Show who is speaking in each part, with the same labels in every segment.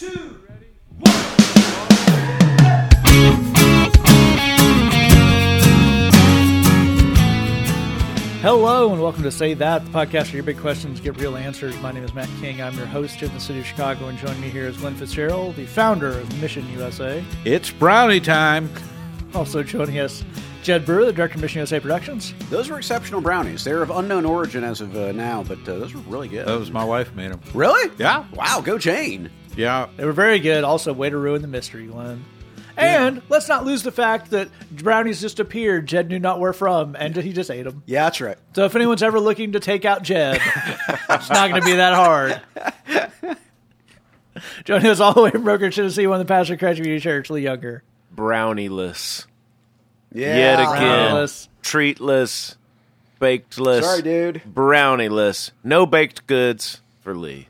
Speaker 1: two,
Speaker 2: Hello and welcome to Say That, the podcast where your big questions get real answers. My name is Matt King. I'm your host here in the city of Chicago, and joining me here is Glenn Fitzgerald, the founder of Mission USA.
Speaker 3: It's brownie time.
Speaker 2: Also joining us, Jed Brewer, the director of Mission USA Productions.
Speaker 4: Those were exceptional brownies. They're of unknown origin as of uh, now, but uh, those were really good.
Speaker 3: That was my wife made them.
Speaker 4: really?
Speaker 3: Yeah.
Speaker 4: Wow, go Jane.
Speaker 3: Yeah.
Speaker 2: They were very good. Also, way to ruin the mystery, Glenn. And let's not lose the fact that brownies just appeared. Jed knew not where from, and he just ate them.
Speaker 4: Yeah, that's right.
Speaker 2: So if anyone's ever looking to take out Jed, it's not going to be that hard. Joining us all the way from Broker, Tennessee, one of the pastor of Christ Community Church, Lee Younger.
Speaker 5: brownyless.
Speaker 4: Yeah.
Speaker 5: Yet again.
Speaker 2: Brownyless.
Speaker 5: Treatless. Bakedless.
Speaker 4: Sorry, dude.
Speaker 5: Brownyless. No baked goods for Lee.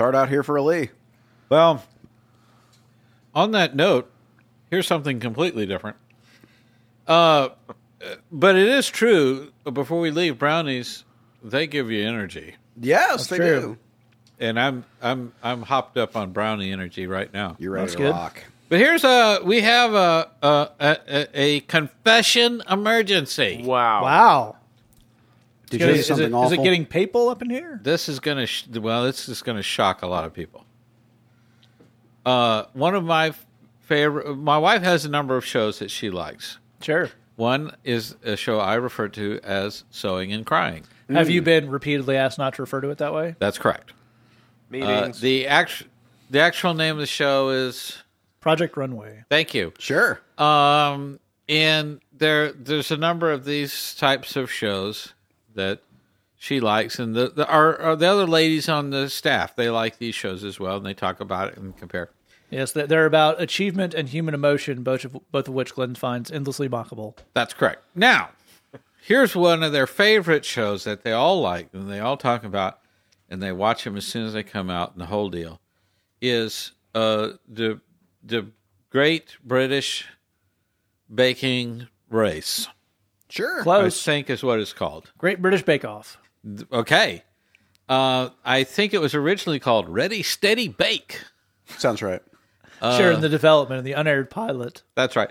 Speaker 4: It's hard out here for a Lee.
Speaker 3: Well, on that note, here's something completely different. Uh, but it is true. Before we leave, brownies they give you energy,
Speaker 4: Yes, they
Speaker 2: true.
Speaker 4: do.
Speaker 3: and I'm I'm I'm hopped up on brownie energy right now.
Speaker 4: You're ready
Speaker 2: That's
Speaker 4: to
Speaker 2: good.
Speaker 4: rock.
Speaker 3: But here's a we have a a, a, a confession emergency.
Speaker 5: Wow.
Speaker 2: Wow.
Speaker 4: Did
Speaker 2: Is,
Speaker 4: you
Speaker 2: it-
Speaker 4: say
Speaker 2: is it,
Speaker 4: awful?
Speaker 2: is it getting papal up in here?
Speaker 3: This is gonna sh- well, this is gonna shock a lot of people. Uh, one of my favorite. My wife has a number of shows that she likes.
Speaker 2: Sure.
Speaker 3: One is a show I refer to as Sewing and Crying.
Speaker 2: Have
Speaker 4: Mm.
Speaker 2: you been repeatedly asked not to refer to it that way?
Speaker 3: That's correct. Uh,
Speaker 5: Meetings.
Speaker 3: the act- the actual name of the show is
Speaker 2: Project Runway.
Speaker 3: Thank you.
Speaker 4: Sure.
Speaker 3: Um, and there there's a number of these types of shows that she likes, and the, the our, our the other ladies on the staff they like these shows as well, and they talk about it and compare.
Speaker 2: Yes, they- they're about achievement and human emotion, both of, both of which Glenn finds endlessly mockable.
Speaker 3: That's correct. Now, here's one of their favorite shows that they all like and they all talk about, and they watch them as soon as they come out, and the whole deal is uh, the the Great British Baking Race.
Speaker 4: Sure.
Speaker 3: I
Speaker 2: Close.
Speaker 3: think is what it's called.
Speaker 2: Great British Bake Off.
Speaker 3: Okay. Uh, I think it was originally called Ready Steady Bake.
Speaker 4: Sounds right.
Speaker 2: sure, in the development of the unaired pilot.
Speaker 3: That's right.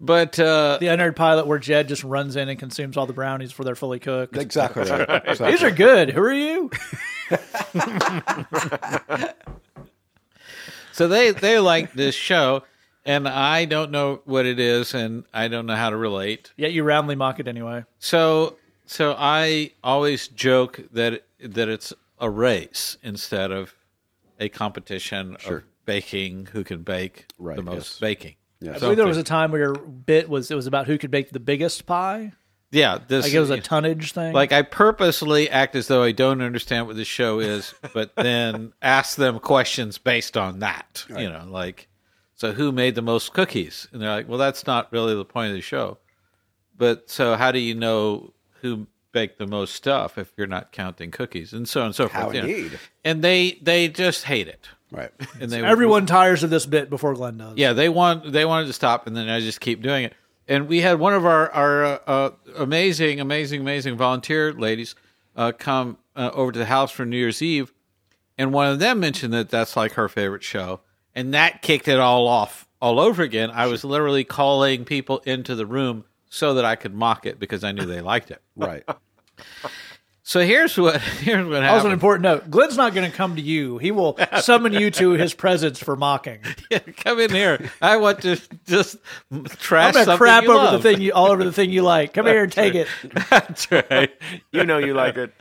Speaker 3: But uh,
Speaker 2: The unaired pilot where Jed just runs in and consumes all the brownies before they're fully cooked.
Speaker 4: Exactly right. Exactly.
Speaker 2: These are good. Who are you?
Speaker 3: so they they like this show, and I don't know what it is, and I don't know how to relate.
Speaker 2: Yet you roundly mock it anyway.
Speaker 3: So so I always joke that that it's a race instead of a competition of baking who can bake
Speaker 4: Right,
Speaker 3: the most
Speaker 4: yes.
Speaker 3: baking.
Speaker 4: Yes.
Speaker 2: I believe there was a time where your bit was it was about who could bake the biggest pie.
Speaker 3: Yeah, this
Speaker 2: Like it was a tonnage thing.
Speaker 3: like I purposely act as though I don't understand what the show is, but then ask them questions based on that. You know, like so who made the most cookies? And they're like, well, that's not really the point of the show. But so how do you know who baked the most stuff if you're not counting cookies and so on and so
Speaker 4: How
Speaker 3: forth? you know?
Speaker 4: indeed.
Speaker 3: And they they just hate it.
Speaker 4: Right.
Speaker 3: And they
Speaker 2: Everyone tires of this bit before Glenn does.
Speaker 3: yeah, they want they wanted to stop, and then I just keep doing it. And we had one of our our uh, uh, amazing, amazing, amazing volunteer ladies uh, come uh, over to the house for New Year's Eve, and one of them mentioned that that's like her favorite show, and that kicked it all off all over again. I was literally calling people into the room so that I could mock it because I knew they liked it.
Speaker 4: Right.
Speaker 3: So here's what here's what
Speaker 2: Also, an important note: Glenn's not going to come to you. He will summon you to his presence for mocking.
Speaker 3: Yeah, Come in here. I want to just trash
Speaker 2: I'm going to
Speaker 3: something
Speaker 2: crap
Speaker 3: you
Speaker 2: over
Speaker 3: love.
Speaker 2: the thing you all over the thing you like. Come here and take it.
Speaker 3: That's right.
Speaker 5: you know you like it.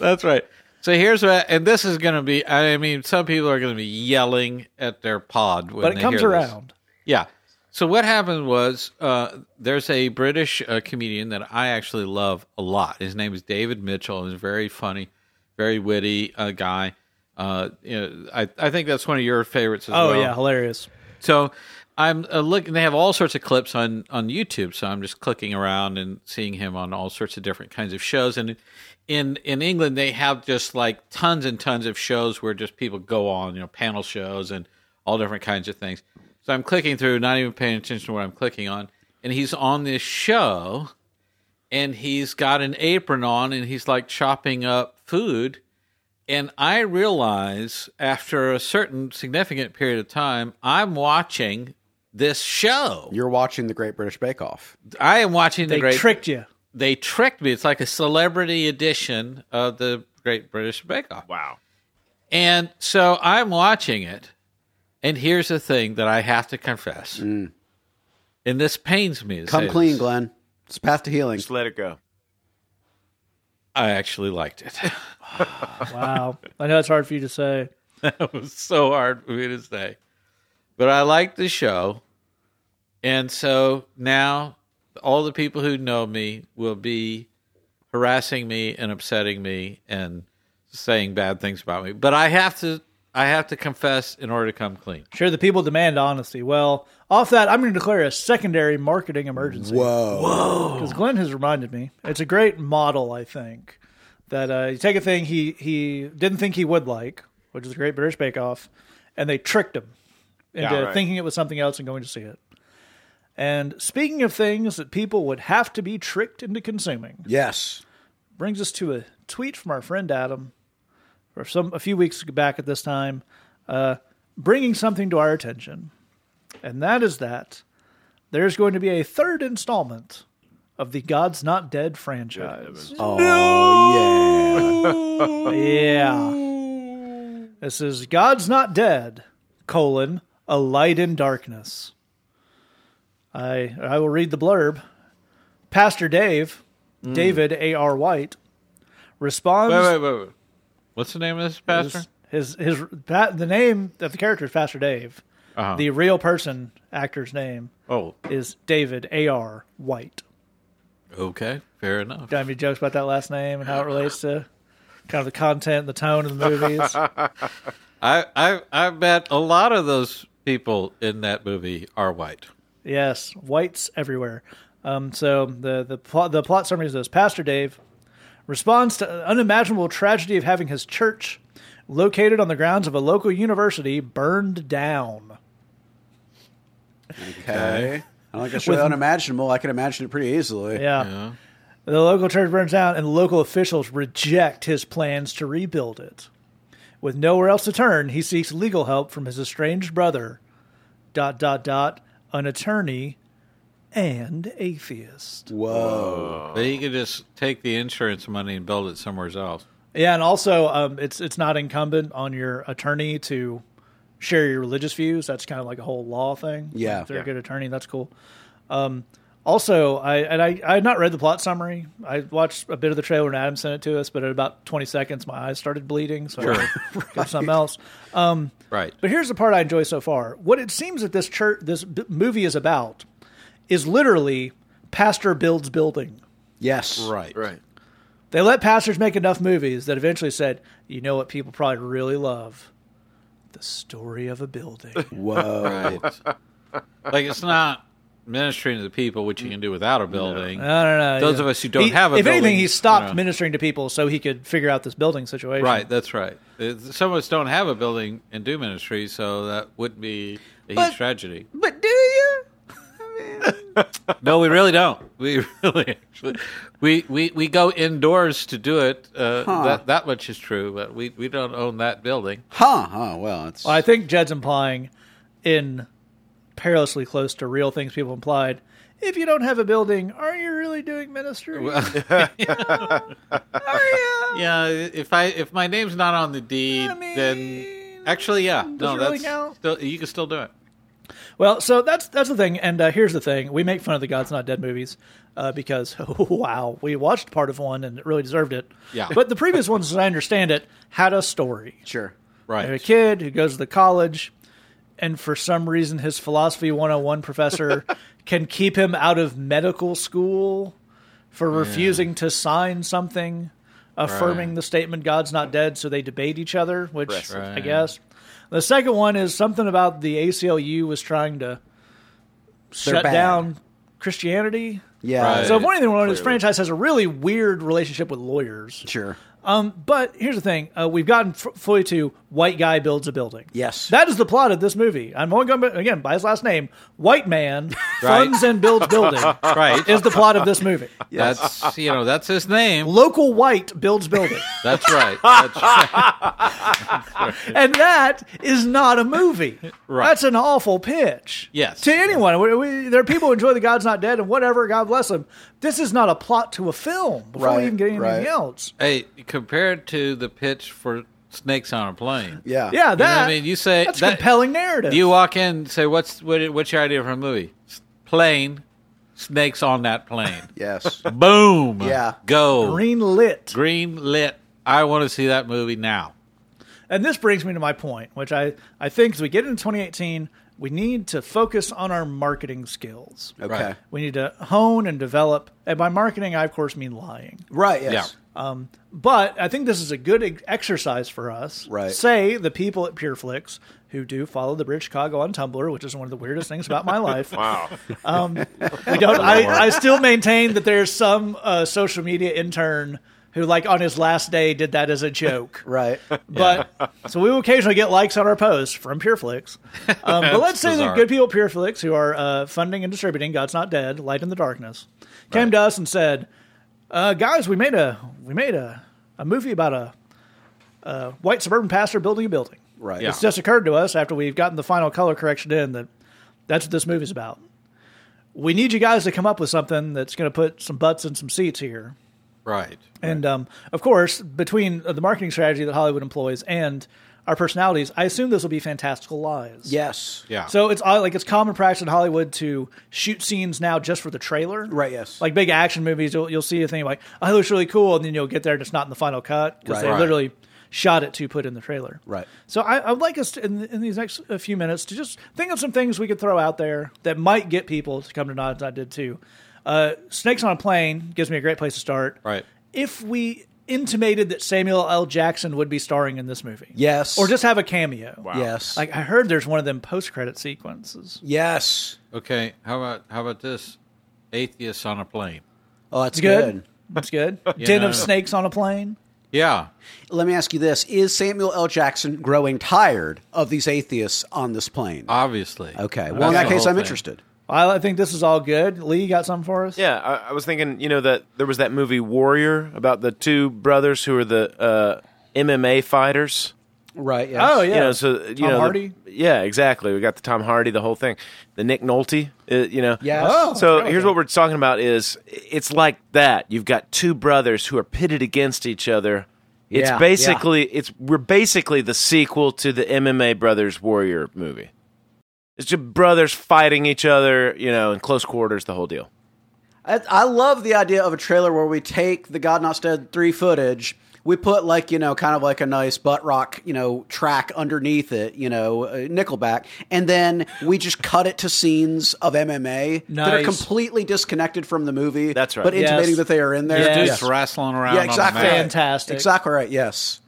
Speaker 3: That's right. So here's what, and this is going to be. I mean, some people are going to be yelling at their pod when
Speaker 2: But it comes
Speaker 3: hear this.
Speaker 2: around.
Speaker 3: Yeah. So what happened was uh, there's a British uh, comedian that I actually love a lot. His name is David Mitchell. He's a very funny, very witty uh, guy. Uh, you know, I I think that's one of your favorites as
Speaker 2: Oh
Speaker 3: well.
Speaker 2: Oh yeah, hilarious.
Speaker 3: So I'm uh, looking. They have all sorts of clips on on YouTube. So I'm just clicking around and seeing him on all sorts of different kinds of shows. And in in England, they have just like tons and tons of shows where just people go on, you know, panel shows and all different kinds of things. So I'm clicking through, not even paying attention to what I'm clicking on, and he's on this show, and he's got an apron on, and he's like chopping up food, and I realize after a certain significant period of time, I'm watching this show.
Speaker 4: You're watching the Great British Bake Off.
Speaker 3: I am watching the
Speaker 2: They
Speaker 3: great.
Speaker 2: tricked you.
Speaker 3: they tricked me. It's like a celebrity edition of the Great British Bake Off.
Speaker 5: Wow.
Speaker 3: And so I'm watching it, and here's the thing that I have to confess, and this pains me.
Speaker 4: Mm. Come clean,
Speaker 3: this.
Speaker 4: Glenn. It's a path to healing.
Speaker 5: Just let it go.
Speaker 3: I actually liked it.
Speaker 2: Wow. I know it's hard for you to say.
Speaker 3: That was so hard for me to say, but I liked the show, and so now all the people who know me will be harassing me and upsetting me and saying bad things about me. But I have to, I have to confess in order to come clean.
Speaker 2: Sure, the people demand honesty. Well, off that, I'm going to declare a secondary marketing emergency.
Speaker 4: Whoa. Whoa.
Speaker 2: Because Glenn has reminded me. It's a great model, I think. That uh, you take a thing he, he didn't think he would like, which is the Great British Bake Off, and they tricked him into
Speaker 5: Yeah, right.
Speaker 2: thinking it was something else and going to see it. And speaking of things that people would have to be tricked into consuming,
Speaker 4: Yes.
Speaker 2: brings us to a tweet from our friend Adam, or some a few weeks back at this time, uh, bringing something to our attention, and that is that there's going to be a third installment of the God's Not Dead franchise.
Speaker 4: Oh,
Speaker 2: yeah, Yeah. this is God's Not Dead: colon a light in darkness. I I will read the blurb. Pastor Dave, David A. R. White, responds.
Speaker 3: Wait, wait, wait, wait. What's the name of this pastor?
Speaker 2: His his, his the name of the character is Pastor Dave.
Speaker 3: Uh-huh.
Speaker 2: The real person actor's name
Speaker 3: oh,
Speaker 2: is David A. R. White.
Speaker 3: okay, fair enough.
Speaker 2: Got any jokes about that last name and how it relates to kind of the content and the tone of the movies?
Speaker 3: I, I, I bet a lot of those people in that movie are white.
Speaker 2: yes, whites everywhere. Um, so the the plot the plot summary is this: Pastor Dave responds to unimaginable tragedy of having his church, located on the grounds of a local university, burned down.
Speaker 4: okay. I don't like I show unimaginable. I can imagine it pretty easily.
Speaker 2: Yeah.
Speaker 3: Yeah.
Speaker 2: The local church burns down, and local officials reject his plans to rebuild it. With nowhere else to turn, he seeks legal help from his estranged brother, dot dot dot, an attorney and atheist.
Speaker 4: Whoa.
Speaker 3: But he could just take the insurance money and build it somewhere else.
Speaker 2: Yeah, and also um, it's it's not incumbent on your attorney to share your religious views. That's kind of like a whole law thing.
Speaker 4: Yeah.
Speaker 2: if they're a
Speaker 5: Yeah.
Speaker 2: good attorney. That's cool. Um, also, I and I I had not read the plot summary. I watched a bit of the trailer and Adam sent it to us, but at about twenty seconds, my eyes started bleeding, so I got something else.
Speaker 3: Um, right.
Speaker 2: But here's the part I enjoy so far. What it seems that this church, this b- movie is about, is literally pastor builds building.
Speaker 4: Yes.
Speaker 3: Right.
Speaker 5: Right.
Speaker 2: They let pastors make enough movies that eventually said, you know what people probably really love? The story of a building.
Speaker 4: Whoa.
Speaker 3: Right. like it's not ministering to the people, which you can do without a building.
Speaker 2: I don't know.
Speaker 3: Those
Speaker 2: yeah.
Speaker 3: of us who don't
Speaker 2: He-
Speaker 3: have a building.
Speaker 2: If anything, he stopped
Speaker 3: you know.
Speaker 2: ministering to people so he could figure out this building situation.
Speaker 3: Right, that's right. Uh, Some of us don't have a building and do ministry, so that wouldn't be a
Speaker 2: But-
Speaker 3: huge tragedy.
Speaker 2: But do you?
Speaker 3: No, we really don't. We really actually we we, we go indoors to do it. Uh, That that much is true, but we, we don't own that building.
Speaker 4: Huh. Huh. Well, it's.
Speaker 2: Well, I think Jed's implying, in perilously close to real things people implied, if you don't have a building, are you really doing ministry?
Speaker 3: Yeah, if I if my name's not on the deed,
Speaker 2: I mean,
Speaker 3: then actually, yeah, no,
Speaker 2: it really
Speaker 3: that's
Speaker 2: count?
Speaker 3: still you can still do it.
Speaker 2: Well, so that's that's the thing, and uh, here's the thing: we make fun of the God's Not Dead movies uh, because wow, we watched part of one and it really deserved it.
Speaker 3: Yeah.
Speaker 2: but the previous ones, as I understand it, had a story.
Speaker 4: Sure.
Speaker 3: Right.
Speaker 2: A kid who goes to the college, and for some reason, his philosophy 101 professor can keep him out of medical school for refusing to sign something affirming
Speaker 3: Right.
Speaker 2: the statement God's not dead. So they debate each other, which
Speaker 5: Right.
Speaker 2: I guess. The second one is something about the ACLU was trying to shut
Speaker 4: bad.
Speaker 2: down Christianity.
Speaker 4: Yeah.
Speaker 3: Right.
Speaker 2: So if anything, one this
Speaker 5: Clearly.
Speaker 2: franchise has a really weird relationship with lawyers.
Speaker 4: Sure.
Speaker 2: Um, but here's the thing: uh, we've gotten f- fully to white guy builds a building.
Speaker 4: Yes.
Speaker 2: That is the plot of this movie. I'm only going to, again, by his last name, white man funds and builds building.
Speaker 3: Right.
Speaker 2: Is the plot of this movie.
Speaker 3: That's you know that's his name.
Speaker 2: Local white builds building.
Speaker 3: That's right. That's right.
Speaker 2: and that is not a movie.
Speaker 3: Right.
Speaker 2: That's an awful pitch.
Speaker 3: Yes.
Speaker 2: To anyone. We, we, there are people who enjoy The God's Not Dead and whatever, God bless them. This is not a plot to a film before
Speaker 4: Right,
Speaker 2: we even get anything
Speaker 4: right.
Speaker 2: else.
Speaker 3: Hey, compared to the pitch for Snakes on a Plane.
Speaker 4: Yeah.
Speaker 2: Yeah,
Speaker 3: You know I mean, you say
Speaker 2: that's
Speaker 3: that-
Speaker 2: compelling narrative.
Speaker 3: You walk in and say, "What's what, what's your idea for a movie?" S- Plane, snakes on that plane.
Speaker 4: Yes.
Speaker 3: Boom.
Speaker 4: Yeah.
Speaker 3: Go.
Speaker 2: Green lit.
Speaker 3: Green lit. I want to see that movie now.
Speaker 2: And this brings me to my point, which I, I think as we get into 2018, we need to focus on our marketing skills.
Speaker 4: Okay.
Speaker 3: Right.
Speaker 4: Right.
Speaker 2: We need to hone and develop. And by marketing, I, of course, mean lying. Right.
Speaker 4: Yes. Yeah.
Speaker 2: But I think this is a good exercise for us.
Speaker 4: Right.
Speaker 2: Say the people at PureFlix who do follow the Bridge Chicago on Tumblr, which is one of the weirdest things about my life.
Speaker 5: Wow.
Speaker 2: We don't. I, I still maintain that there's some uh, social media intern who, like, on his last day, did that as a joke.
Speaker 4: Right.
Speaker 2: But so we will occasionally get likes on our posts from PureFlix. Um, but let's say the good people at PureFlix who are uh, funding and distributing God's Not Dead, Light in the Darkness, came to us and said, uh, "Guys, we made a we made a, a movie about a, a white suburban pastor building a building.
Speaker 4: Right.
Speaker 3: Yeah.
Speaker 2: It's just occurred to us after we've gotten the final color correction in that that's what this movie's about. We need you guys to come up with something that's going to put some butts in some seats here."
Speaker 3: Right.
Speaker 2: And um, of course, between uh, the marketing strategy that Hollywood employs and our personalities, I assume this will be fantastical lies.
Speaker 4: Yes.
Speaker 3: Yeah.
Speaker 2: So it's uh, like it's common practice in Hollywood to shoot scenes now just for the trailer.
Speaker 4: Right, yes.
Speaker 2: Like big action movies, you'll, you'll see a thing like, "Oh, it looks really cool," and then you'll get there and it's not in the final cut because
Speaker 4: Right.
Speaker 2: they
Speaker 3: Right.
Speaker 2: literally shot it to put in the trailer.
Speaker 4: Right.
Speaker 2: So I, I would like us to, in, in these next uh, few minutes to just think of some things we could throw out there that might get people to come to Nods. I did too. Uh, Snakes on a Plane gives me a great place to start.
Speaker 3: Right.
Speaker 2: If we intimated that Samuel L. Jackson would be starring in this movie,
Speaker 4: Yes.
Speaker 2: or just have a cameo.
Speaker 4: Yes.
Speaker 2: Like I heard, there's one of them post-credit sequences.
Speaker 4: yes.
Speaker 3: Okay. How about how about this? Atheists on a plane.
Speaker 4: Oh, that's
Speaker 2: good.
Speaker 4: good.
Speaker 2: That's good. Den
Speaker 3: no,
Speaker 2: of. Snakes on a Plane.
Speaker 3: Yeah.
Speaker 4: Let me ask you this: Is Samuel L. Jackson growing tired of these atheists on this plane?
Speaker 3: Obviously.
Speaker 4: okay. Well,
Speaker 3: That's
Speaker 4: in that case, I'm
Speaker 3: thing.
Speaker 4: interested.
Speaker 2: Well, I think this is all good. Lee, you got something for us?
Speaker 5: Yeah, I, I was thinking, you know, that there was that movie Warrior about the two brothers who are the uh, MMA fighters.
Speaker 4: Right. Yes.
Speaker 2: Oh yeah.
Speaker 5: You know, so you
Speaker 2: Tom
Speaker 5: know, the- yeah, exactly. We got the Tom Hardy, the whole thing. The Nick Nolte, uh, you know.
Speaker 4: Yeah.
Speaker 2: Oh.
Speaker 5: So
Speaker 2: okay.
Speaker 5: here's what we're talking about: is it's like that. You've got two brothers who are pitted against each other. It's
Speaker 4: Yeah,
Speaker 5: basically it's we're basically the sequel to the MMA Brothers Warrior movie. It's just brothers fighting each other, you know, in close quarters, the whole deal.
Speaker 4: I, I love the idea of a trailer where we take the God Not Dead three footage, we put like you know, kind of like a nice butt rock, you know, track underneath it, you know, uh, Nickelback, and then we just cut it to scenes of MMA that are completely disconnected from the movie.
Speaker 5: That's right.
Speaker 4: but intimating
Speaker 2: Yes.
Speaker 4: that they are in there.
Speaker 2: Yes.
Speaker 3: Dudes wrestling around.
Speaker 4: Yeah,
Speaker 3: on the
Speaker 4: exactly.
Speaker 3: mat.
Speaker 2: Fantastic.
Speaker 4: Exactly right. Yes.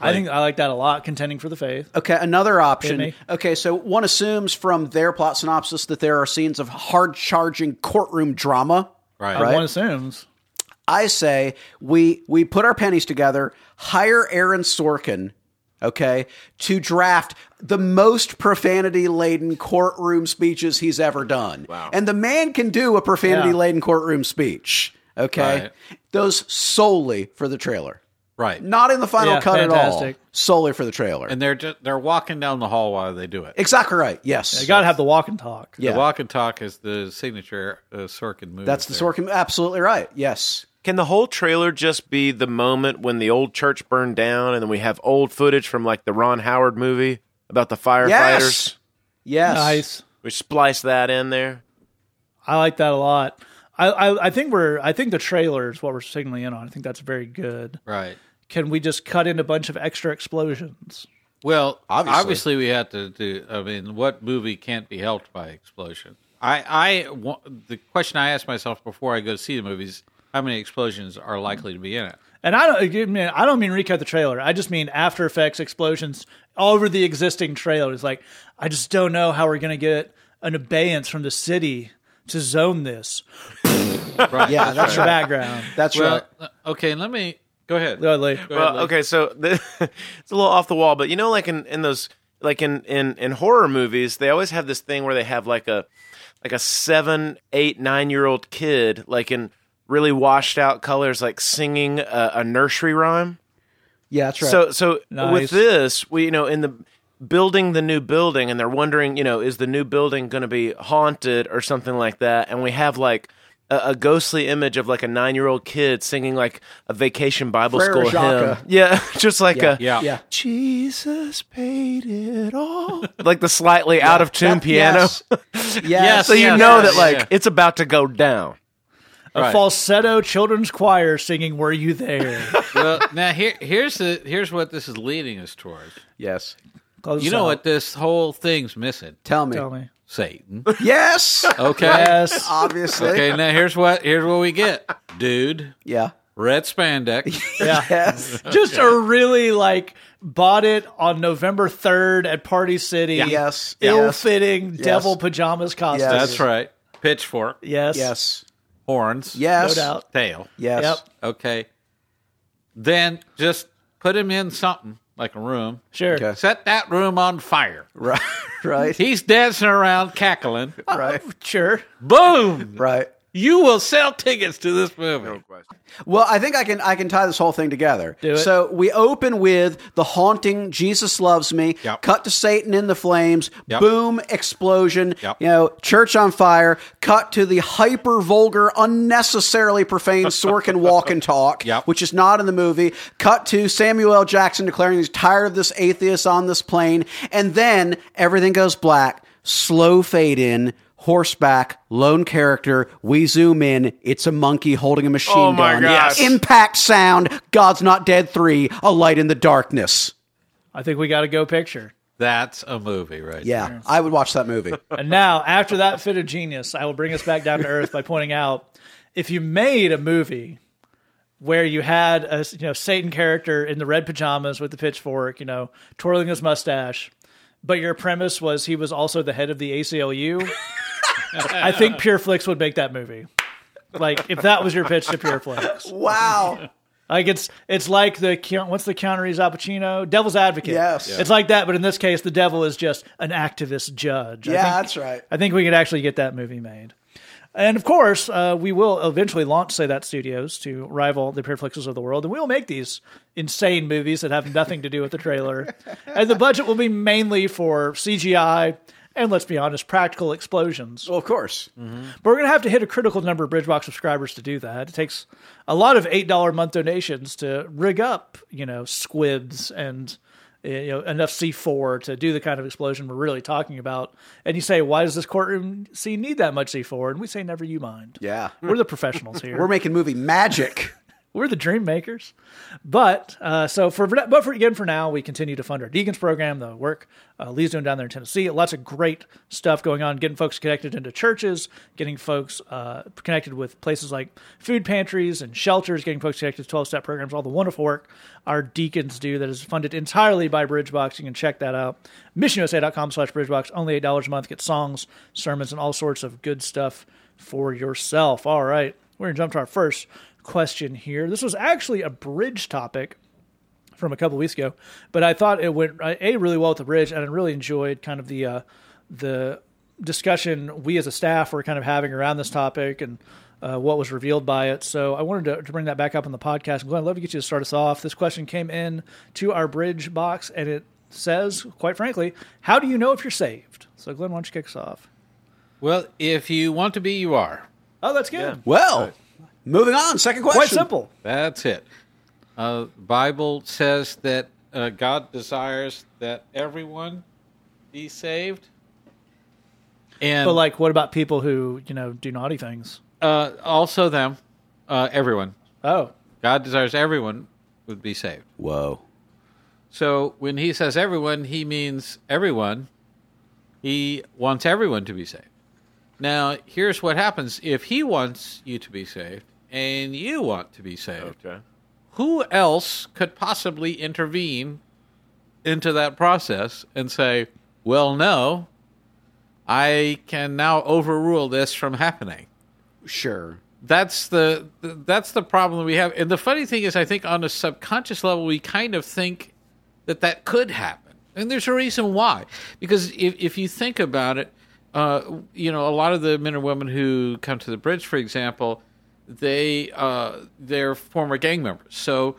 Speaker 2: I think I like that a lot. Contending for the faith.
Speaker 4: Okay, another option.
Speaker 2: me.
Speaker 4: Okay, so one assumes from their plot synopsis that there are scenes of hard charging courtroom drama.
Speaker 3: Right.
Speaker 4: Right.
Speaker 2: One assumes.
Speaker 4: I say we we put our pennies together, hire Aaron Sorkin, okay, to draft the most profanity laden courtroom speeches he's ever done.
Speaker 5: Wow.
Speaker 4: And the man can do a profanity
Speaker 2: Yeah.
Speaker 4: laden courtroom speech. Okay.
Speaker 3: Right.
Speaker 4: Those solely for the trailer.
Speaker 3: Right.
Speaker 4: Not in the final
Speaker 2: Yeah,
Speaker 4: cut
Speaker 2: fantastic.
Speaker 4: at all. Solely for the trailer.
Speaker 3: And they're just, they're walking down the hall while they do it.
Speaker 4: exactly right. Yes.
Speaker 2: You got to have the walk and talk.
Speaker 4: yeah.
Speaker 3: The walk and talk is the signature uh, Sorkin movie.
Speaker 4: That's the
Speaker 3: there.
Speaker 4: Sorkin. Absolutely right. Yes.
Speaker 5: Can the whole trailer just be the moment when the old church burned down, and then we have old footage from like the Ron Howard movie about the firefighters?
Speaker 4: Yes. Yes.
Speaker 2: Nice.
Speaker 5: We splice that in there.
Speaker 2: I like that a lot. I, I I think we're I think the trailer is what we're signaling in on. I think that's very good.
Speaker 3: Right.
Speaker 2: Can we just cut in a bunch of extra explosions?
Speaker 3: Well,
Speaker 4: Obviously.
Speaker 3: obviously, we have to do. I mean, what movie can't be helped by explosion? I, I, the question I ask myself before I go see the movies: How many explosions are likely to be in it?
Speaker 2: And I don't I mean I don't mean recut the trailer. I just mean After Effects explosions all over the existing trailer. It's like I just don't know how we're gonna get an abeyance from the city to zone this.
Speaker 3: Right.
Speaker 4: Yeah, that's
Speaker 2: The
Speaker 4: right.
Speaker 2: background.
Speaker 4: That's
Speaker 3: Well,
Speaker 4: right.
Speaker 3: uh, okay. Let me Go ahead.
Speaker 2: Go ahead, Lee.
Speaker 3: Go ahead,
Speaker 5: Well,
Speaker 3: Lee.
Speaker 5: okay, so the, it's a little off the wall, but you know, like in, in those, like in, in, in horror movies, they always have this thing where they have like a, like a seven, eight, nine year old kid, like in really washed out colors, like singing a, a nursery rhyme.
Speaker 4: Yeah, that's right.
Speaker 5: So, so
Speaker 2: Nice.
Speaker 5: with this, we, you know, in the building the new building, and they're wondering, you know, is the new building going to be haunted or something like that? And we have like a, a ghostly image of like a nine year old kid singing like a vacation Bible
Speaker 4: Frere
Speaker 5: school
Speaker 4: Jacques.
Speaker 5: hymn. Yeah, just like
Speaker 4: Yeah.
Speaker 5: a
Speaker 3: Yeah.
Speaker 4: yeah.
Speaker 5: Jesus paid it all. like the slightly out of tune
Speaker 4: That-
Speaker 5: piano.
Speaker 4: Yes. yes.
Speaker 3: Yes,
Speaker 5: so you
Speaker 3: yes,
Speaker 5: know
Speaker 3: yes,
Speaker 5: that like
Speaker 3: yeah.
Speaker 5: it's about to go down.
Speaker 2: A
Speaker 3: Right.
Speaker 2: falsetto children's choir singing "Were You There?"
Speaker 3: well, now here, here's the here's what this is leading us towards.
Speaker 4: Yes.
Speaker 2: Close
Speaker 3: You know
Speaker 2: out.
Speaker 3: what this whole thing's missing?
Speaker 4: Tell me.
Speaker 2: Tell me.
Speaker 3: Satan.
Speaker 4: Yes.
Speaker 3: Okay.
Speaker 2: Yes.
Speaker 4: Obviously.
Speaker 3: Okay. Now here's what here's what we get, dude.
Speaker 4: Yeah.
Speaker 3: Red spandex.
Speaker 2: Yeah.
Speaker 4: Yes.
Speaker 2: Just a really like bought it on November third at Party City.
Speaker 4: Yes.
Speaker 2: Ill-fitting devil pajamas costume.
Speaker 4: Yes.
Speaker 3: That's right. Pitchfork,
Speaker 2: Yes.
Speaker 4: Yes.
Speaker 3: horns,
Speaker 4: Yes.
Speaker 2: No doubt.
Speaker 3: tail.
Speaker 4: Yes.
Speaker 2: Yep.
Speaker 3: Okay. Then just put him in something like a room.
Speaker 2: Sure.
Speaker 4: Okay.
Speaker 3: Set that room on fire.
Speaker 4: Right. Right.
Speaker 3: He's dancing around, cackling.
Speaker 4: right.
Speaker 2: Sure.
Speaker 3: Boom!
Speaker 4: Right.
Speaker 3: You will sell tickets to this movie.
Speaker 4: Well, I think I can I can tie this whole thing together.
Speaker 2: Do it.
Speaker 4: So we open with the haunting "Jesus loves me."
Speaker 3: Yep.
Speaker 4: Cut to Satan in the flames.
Speaker 3: Yep.
Speaker 4: Boom! Explosion.
Speaker 3: Yep.
Speaker 4: You know, church on fire. Cut to the hyper vulgar, unnecessarily profane Sorkin walk and talk,
Speaker 3: Yep.
Speaker 4: which is not in the movie. Cut to Samuel L. Jackson declaring he's tired of this atheist on this plane, and then everything goes black. Slow fade in. Horseback, lone character. We zoom in. It's a monkey holding a machine
Speaker 5: Oh my
Speaker 4: gun.
Speaker 5: gosh.
Speaker 4: Impact sound. God's Not Dead 3. A light in the darkness.
Speaker 2: I think we got to go picture.
Speaker 3: That's a movie, right?
Speaker 4: Yeah, I would watch that movie.
Speaker 2: And now, after that fit of genius, I will bring us back down to earth by pointing out if you made a movie where you had a you know Satan character in the red pajamas with the pitchfork, you know, twirling his mustache, but your premise was he was also the head of the ACLU, I think Pure Flix would make that movie. Like if that was your pitch to Pure Flix.
Speaker 4: wow.
Speaker 2: Like it's it's like the what's the Keanu Reeves Al Pacino Devil's Advocate.
Speaker 4: Yes. Yeah.
Speaker 2: it's like that, but in this case, the devil is just an activist judge. I
Speaker 4: Yeah,
Speaker 2: think-
Speaker 4: that's right.
Speaker 2: I think we could actually get that movie made. And of course, uh, we will eventually launch Say That Studios to rival the Pureflixes of the world, and we'll make these insane movies that have nothing to do with the trailer. and the budget will be mainly for CGI and, let's be honest, practical explosions.
Speaker 4: Well, of course. Mm-hmm.
Speaker 2: But we're going to have to hit a critical number of Bridgebox subscribers to do that. It takes a lot of eight dollar month donations to rig up, you know, squibs and you know enough C four to do the kind of explosion we're really talking about. And you say, why does this courtroom scene need that much C four? And we say, never you mind.
Speaker 4: Yeah.
Speaker 2: we're the professionals here.
Speaker 4: We're making movie magic.
Speaker 2: We're the dream makers. But uh, so for but for again for now, we continue to fund our deacons program, the work uh, Lee's doing down there in Tennessee. Lots of great stuff going on, getting folks connected into churches, getting folks uh, connected with places like food pantries and shelters, getting folks connected to twelve step programs. All the wonderful work our deacons do that is funded entirely by Bridgebox. You can check that out. MissionUSA.com slash Bridgebox. Only eight dollars a month. Get songs, sermons, and all sorts of good stuff for yourself. All right, we're gonna jump to our first question here. This was actually a bridge topic from a couple weeks ago, but I thought it went uh, a really well with the bridge, and I really enjoyed kind of the uh, the discussion we as a staff were kind of having around this topic and uh, what was revealed by it. So I wanted to, to bring that back up on the podcast. Glenn, I'd love to get you to start us off. This question came in to our bridge box, and it says, quite frankly, how do you know if you're saved? So Glenn, why don't you kick us off?
Speaker 3: Well, if you want to be, you are.
Speaker 2: Oh, that's good.
Speaker 4: Well, moving on. Second question.
Speaker 2: Quite simple.
Speaker 3: That's it. Uh, Bible says that uh, God desires that everyone be saved. And
Speaker 2: But like, what about people who you know do naughty things?
Speaker 3: uh, also them, uh, everyone.
Speaker 2: Oh,
Speaker 3: God desires everyone would be saved.
Speaker 4: Whoa.
Speaker 3: So when he says everyone, he means everyone. He wants everyone to be saved. Now, here's what happens if he wants you to be saved and you want to be saved.
Speaker 5: Okay.
Speaker 3: Who else could possibly intervene into that process and say, well, no, I can now overrule this from happening?
Speaker 4: Sure.
Speaker 3: that's the that's the problem we have. And the funny thing is, I think on a subconscious level, we kind of think that that could happen, and there's a reason why. Because if if you think about it, uh, you know, a lot of the men and women who come to the bridge, for example, they uh, they're former gang members. So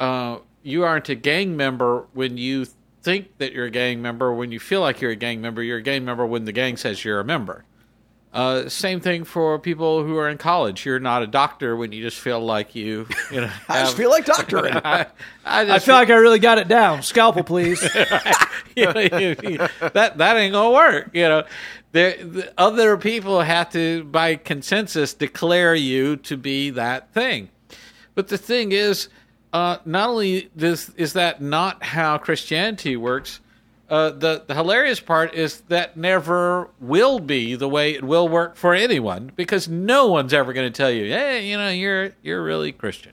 Speaker 3: uh, you aren't a gang member when you think that you're a gang member. When you feel like you're a gang member, you're a gang member when the gang says you're a member. Uh, same thing for people who are in college. You're not a doctor when you just feel like you, you know.
Speaker 4: I just feel like doctoring.
Speaker 3: I, I
Speaker 2: I feel like I really got it down. Scalpel, please.
Speaker 3: you know, you- that that ain't gonna work. You know, the other people have to, by consensus, declare you to be that thing. But the thing is, uh, not only this is that not how Christianity works. Uh, the the hilarious part is that never will be the way it will work for anyone because no one's ever going to tell you, hey, you know, you're you're really Christian.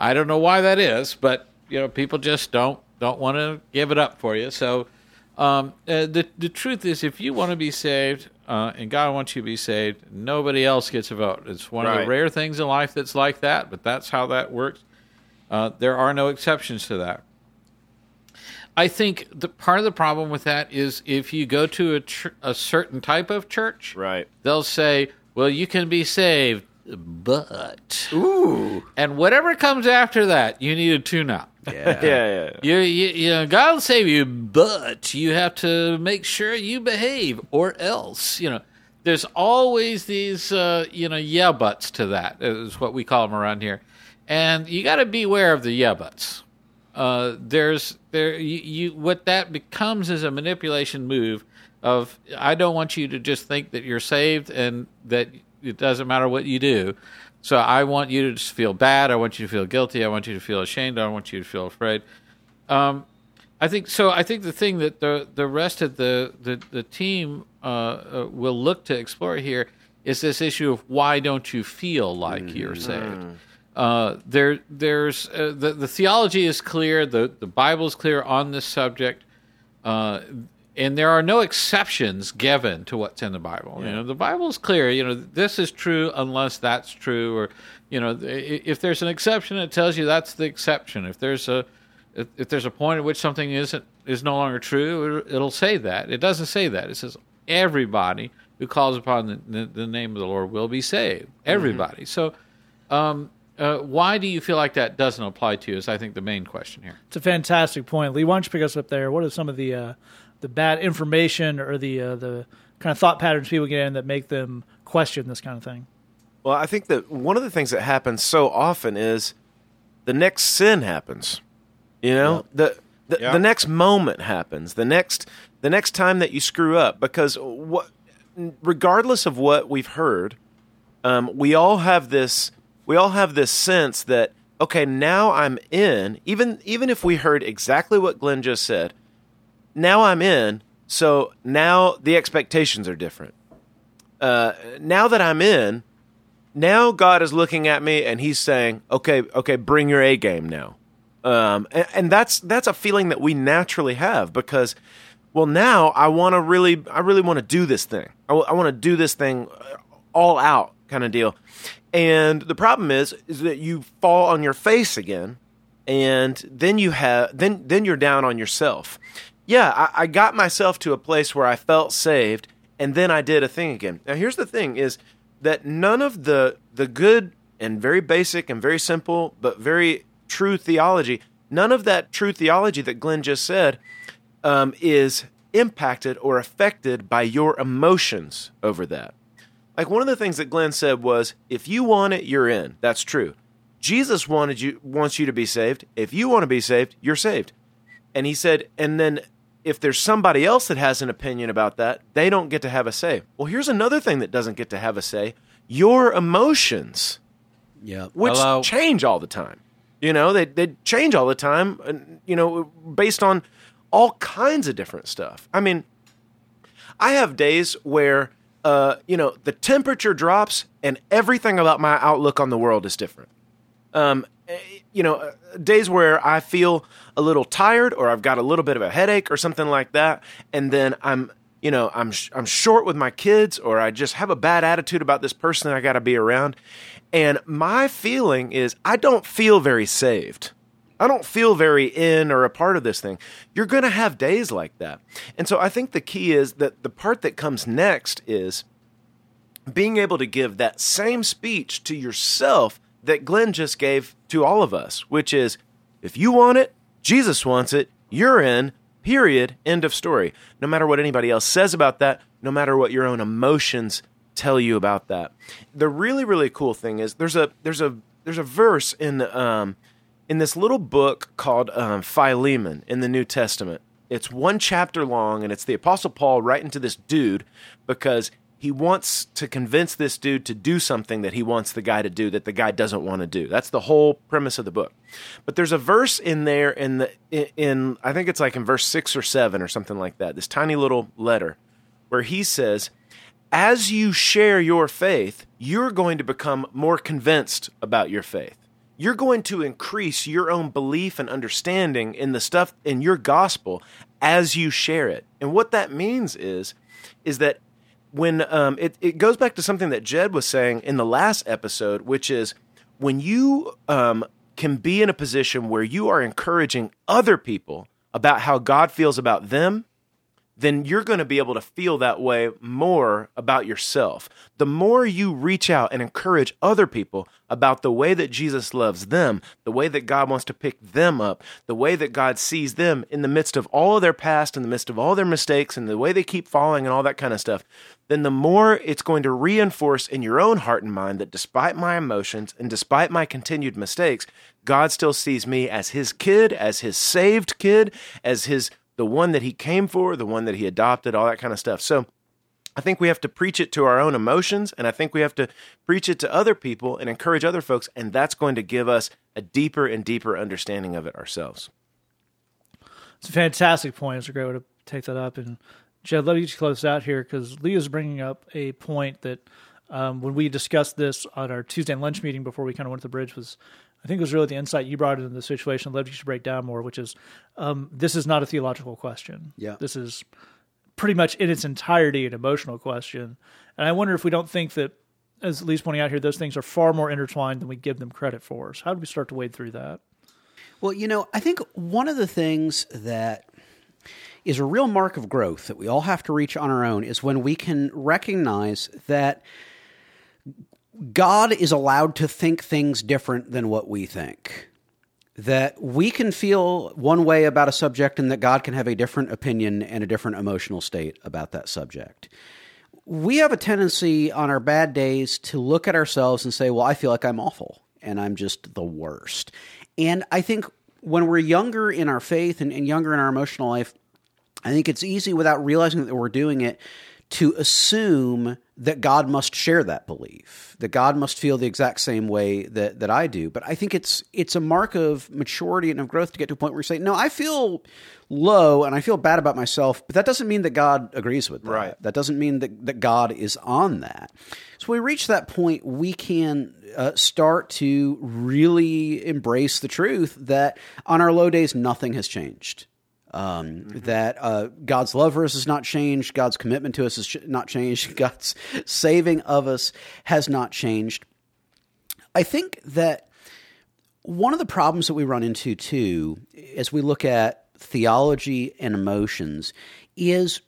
Speaker 3: I don't know why that is, but you know, people just don't don't want to give it up for you. So, um, uh, the the truth is, if you want to be saved, uh, and God wants you to be saved, nobody else gets a vote. It's one of the rare things in life that's like that, but that's how that works. Uh, there are no exceptions to that. I think the part of the problem with that is if you go to a, ch- a certain type of church,
Speaker 5: Right.
Speaker 3: they'll say, "Well, you can be saved, but
Speaker 4: Ooh.
Speaker 3: and whatever comes after that, you need to tune up.
Speaker 4: Yeah.
Speaker 5: Yeah, yeah, yeah.
Speaker 3: You, you, you know, God will save you, but you have to make sure you behave, or else, you know, there's always these, uh, you know, yeah buts to that is what we call them around here, and you got to beware of the yeah buts. Uh, there's there you, you what that becomes is a manipulation move of I don't want you to just think that you're saved and that it doesn't matter what you do. So I want you to just feel bad. I want you to feel guilty. I want you to feel ashamed. I want you to feel afraid. Um, I think so. I think the thing that the the rest of the the, the team uh, uh, will look to explore here is this issue of why don't you feel like you're saved? Uh, there, there's uh, the the theology is clear. the The Bible is clear on this subject, uh, and there are no exceptions given to what's in the Bible. You know, the Bible is clear. You know, this is true unless that's true, or you know, if there's an exception, it tells you that's the exception. If there's a if, if there's a point at which something isn't is no longer true, it, it'll say that. It doesn't say that. It says everybody who calls upon the, the, the name of the Lord will be saved. Everybody. So. Um, uh, why do you feel like that doesn't apply to you? Is I think the main question here.
Speaker 2: It's a fantastic point, Lee. Why don't you pick us up there? What are some of the uh, the bad information or the uh, the kind of thought patterns people get in that make them question this kind of thing?
Speaker 5: Well, I think that one of the things that happens so often is the next sin happens. You know, the the,
Speaker 1: Yeah.
Speaker 5: the next moment happens. The next the next time that you screw up because what regardless of what we've heard, um, we all have this we all have this sense that okay, now I'm in. Even even if we heard exactly what Glenn just said, now I'm in. So now the expectations are different. Uh, now that I'm in, now God is looking at me and He's saying, "Okay, okay, bring your A game now." Um, and, and that's that's a feeling that we naturally have because, well, now I want to really, I really want to do this thing. I want to do this thing uh, all out, kind of deal. And the problem is, is that you fall on your face again, and then you have then then you're down on yourself. Yeah, I, I got myself to a place where I felt saved, and then I did a thing again. Now here's the thing: is that none of the the good and very basic and very simple but very true theology, none of that true theology that Glenn just said um, is impacted or affected by your emotions over that. Like one of the things that Glenn said was, if you want it, you're in. That's true. Jesus wanted you wants you to be saved. If you want to be saved, you're saved. And he said, and then if there's somebody else that has an opinion about that, they don't get to have a say. Well, here's another thing that doesn't get to have a say: your emotions,
Speaker 4: Yeah.
Speaker 5: which
Speaker 3: Hello.
Speaker 5: change all the time. You know, they they change all the time, you know, based on all kinds of different stuff. I mean, I have days where uh, you know the temperature drops and everything about my outlook on the world is different. Um, eh, you know, days where I feel a little tired or I've got a little bit of a headache or something like that, and then I'm you know, I'm I'm short with my kids or I just have a bad attitude about this person I got to be around. And my feeling is I don't feel very saved. I don't feel very in or a part of this thing. You're going to have days like that. And so I think the key is that the part that comes next is being able to give that same speech to yourself that Glenn just gave to all of us, which is if you want it, Jesus wants it, you're in, period, end of story. No matter what anybody else says about that, no matter what your own emotions tell you about that. The really, really cool thing is there's a there's a there's a verse in um, in this little book called um, Philemon in the New Testament. It's one chapter long, and it's the Apostle Paul writing to this dude because he wants to convince this dude to do something that he wants the guy to do that the guy doesn't want to do. That's the whole premise of the book. But there's a verse in there in the in, in I think it's like in verse 6 or 7 or something like that. This tiny little letter where he says, "As you share your faith, you're going to become more convinced about your faith. You're going to increase your own belief and understanding in the stuff in your gospel as you share it. And what that means is is that when um, it, it goes back to something that Jed was saying in the last episode, which is when you um, can be in a position where you are encouraging other people about how God feels about them, then you're going to be able to feel that way more about yourself. The more you reach out and encourage other people about the way that Jesus loves them, the way that God wants to pick them up, the way that God sees them in the midst of all of their past, in the midst of all their mistakes, and the way they keep falling and all that kind of stuff, then the more it's going to reinforce in your own heart and mind that despite my emotions and despite my continued mistakes, God still sees me as his kid, as his saved kid, as his the one that he came for, the one that he adopted, all that kind of stuff. So I think we have to preach it to our own emotions, and I think we have to preach it to other people and encourage other folks, and that's going to give us a deeper and deeper understanding of it ourselves.
Speaker 2: It's a fantastic point. It's a great way to take that up. And Jed, let me close out here because Lee is bringing up a point that um, when we discussed this on our Tuesday lunch meeting before we kind of went to the bridge was I think it was really the insight you brought into the situation. That led you to break down more, which is um, this is not a theological question.
Speaker 4: Yeah.
Speaker 2: this is pretty much in its entirety an emotional question. And I wonder if we don't think that, as Lee's pointing out here, those things are far more intertwined than we give them credit for. So how do we start to wade through that?
Speaker 4: Well, you know, I think one of the things that is a real mark of growth that we all have to reach on our own is when we can recognize that God is allowed to think things different than what we think. That we can feel one way about a subject and that God can have a different opinion and a different emotional state about that subject. We have a tendency on our bad days to look at ourselves and say, Well, I feel like I'm awful and I'm just the worst. And I think when we're younger in our faith and, and younger in our emotional life, I think it's easy without realizing that we're doing it to assume that God must share that belief, that God must feel the exact same way that, that I do. But I think it's it's a mark of maturity and of growth to get to a point where you say, No, I feel low and I feel bad about myself, but that doesn't mean that God agrees with that.
Speaker 5: Right.
Speaker 4: That doesn't mean that, that God is on that. So when we reach that point, we can uh, start to really embrace the truth that on our low days, nothing has changed um, that uh, God's love for us has not changed, God's commitment to us has not changed, God's saving of us has not changed. I think that one of the problems that we run into too, as we look at theology and emotions, is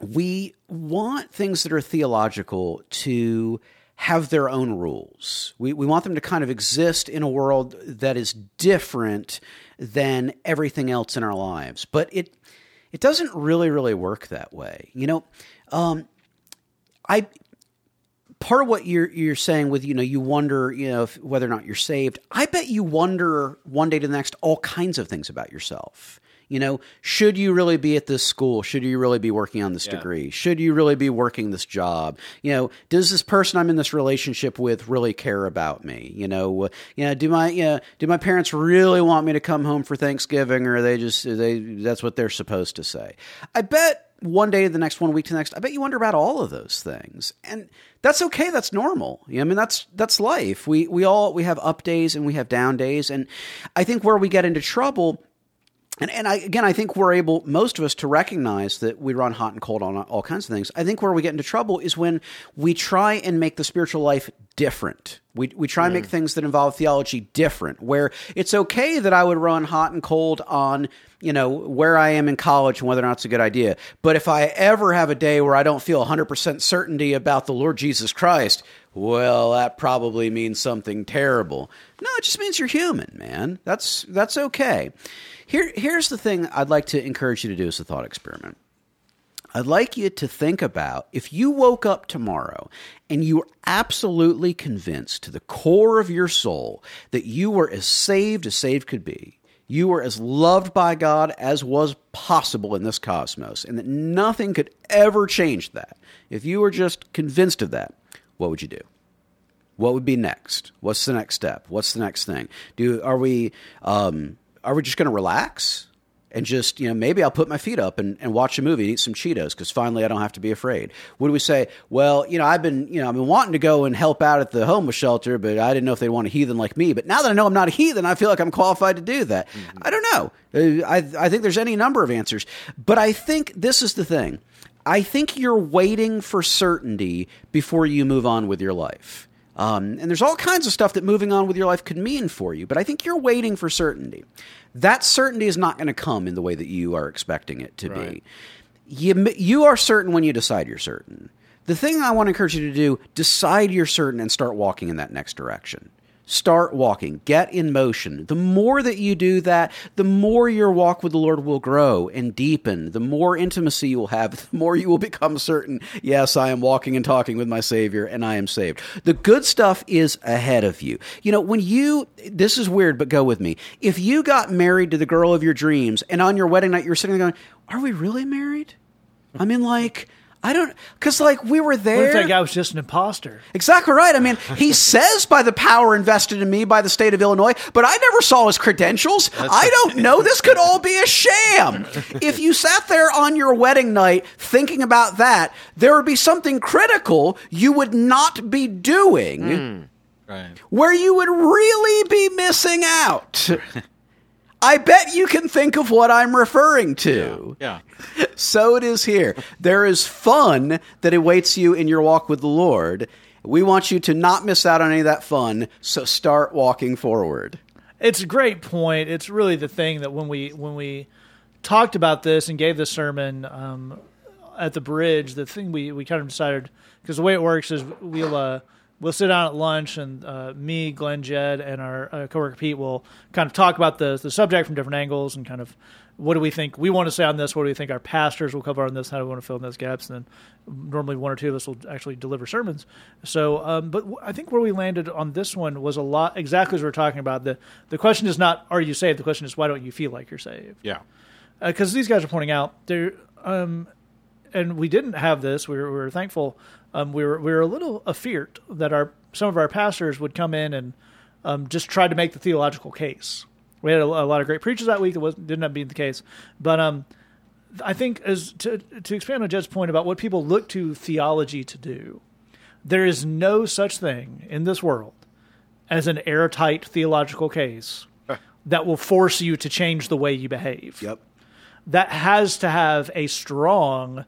Speaker 4: we want things that are theological to have their own rules. We, we want them to kind of exist in a world that is different than everything else in our lives. But it it doesn't really really work that way. You know, um, I part of what you're you're saying with you know you wonder you know if, whether or not you're saved. I bet you wonder one day to the next all kinds of things about yourself. You know, should you really be at this school? Should you really be working on this
Speaker 5: Yeah.
Speaker 4: degree? Should you really be working this job? You know, does this person I'm in this relationship with really care about me? You know, uh, you know, do my you know, do my parents really want me to come home for Thanksgiving, or are they just they that's what they're supposed to say? I bet one day, to the next one week to the next, I bet you wonder about all of those things, and that's okay. That's normal. You know, I mean, that's that's life. We we all we have up days and we have down days, and I think where we get into trouble and and I, again, I think we're able, most of us, to recognize that we run hot and cold on all kinds of things. I think where we get into trouble is when we try and make the spiritual life different. We, we try and make mm. things that involve theology different, where it's okay that I would run hot and cold on, you know, where I am in college and whether or not it's a good idea. But if I ever have a day where I don't feel 100% certainty about the Lord Jesus Christ, well, that probably means something terrible. No, it just means you're human, man. That's, that's okay. Here, here's the thing I'd like to encourage you to do as a thought experiment. I'd like you to think about if you woke up tomorrow and you were absolutely convinced to the core of your soul that you were as saved as saved could be, you were as loved by God as was possible in this cosmos, and that nothing could ever change that. If you were just convinced of that, what would you do? What would be next? What's the next step? What's the next thing? Do are we um, are we just going to relax and just you know maybe I'll put my feet up and, and watch a movie and eat some Cheetos because finally I don't have to be afraid. Would we say? Well, you know I've been you know I've been wanting to go and help out at the homeless shelter, but I didn't know if they want a heathen like me. But now that I know I'm not a heathen, I feel like I'm qualified to do that. I don't know. Uh, I I think there's any number of answers, but I think this is the thing. I think you're waiting for certainty before you move on with your life. Um, and there's all kinds of stuff that moving on with your life could mean for you, but I think you're waiting for certainty. That certainty is not going to come in the way that you are expecting it to be. You, you are certain when you decide you're certain. The thing I want to encourage you to do, decide you're certain and start walking in that next direction. Start walking, get in motion. The more that you do that, the more your walk with the Lord will grow and deepen. The more intimacy you will have, the more you will become certain, yes, I am walking and talking with my Savior and I am saved. The good stuff is ahead of you. You know, when you, this is weird, but go with me. If you got married to the girl of your dreams and on your wedding night you're sitting there going, are we really married? I mean, like, I don't, because like we were there.
Speaker 2: What if that guy was just an imposter?
Speaker 4: Exactly right. I mean, he says by the power invested in me by the state of Illinois, but I never saw his credentials. I don't know. This could all be a sham. If you sat there on your wedding night thinking about that, there would be something critical you would not be doing hmm.
Speaker 3: Right.
Speaker 4: where you would really be missing out. I bet you can think of what I'm referring to.
Speaker 3: Yeah.
Speaker 4: So it is here. There is fun that awaits you in your walk with the Lord. We want you to not miss out on any of that fun, so start walking forward.
Speaker 2: It's a great point. It's really the thing that when we when we talked about this and gave the sermon um, at the bridge, the thing we, we kind of decided because the way it works is we'll uh, we'll sit down at lunch and uh, me, Glenn, Jed, and our uh, coworker Pete will kind of talk about the the subject from different angles and kind of what do we think we want to say on this? What do we think our pastors will cover on this? How do we want to fill in those gaps? And then normally one or two of us will actually deliver sermons. So, um, but w- I think where we landed on this one was a lot exactly as we are talking about. the The question is not are you saved? The question is why don't you feel like you're saved?
Speaker 3: Yeah.
Speaker 2: because these guys are pointing out there, um, and we didn't have this. We were, we were thankful. Um, we were we were a little afeared that our some of our pastors would come in and um, just try to make the theological case. We had a, a lot of great preachers that week. That was didn't have to be the case, but um, I think as to to expand on Jed's point about what people look to theology to do, there is no such thing in this world as an airtight theological case that will force you to change the way you behave
Speaker 4: Yep.
Speaker 2: that has to have a strong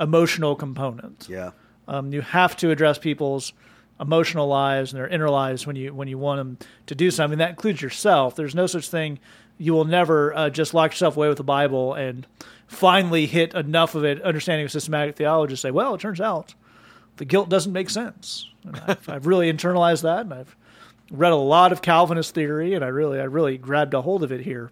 Speaker 2: emotional component.
Speaker 4: Yeah.
Speaker 2: Um, you have to address people's emotional lives and their inner lives when you when you want them to do something. That includes yourself. There's no such thing. You will never uh, just lock yourself away with the Bible and finally hit enough of it, understanding of systematic theology, to say, well, it turns out the guilt doesn't make sense. I've, I've really internalized that, and I've read a lot of Calvinist theory, and I really I really grabbed a hold of it here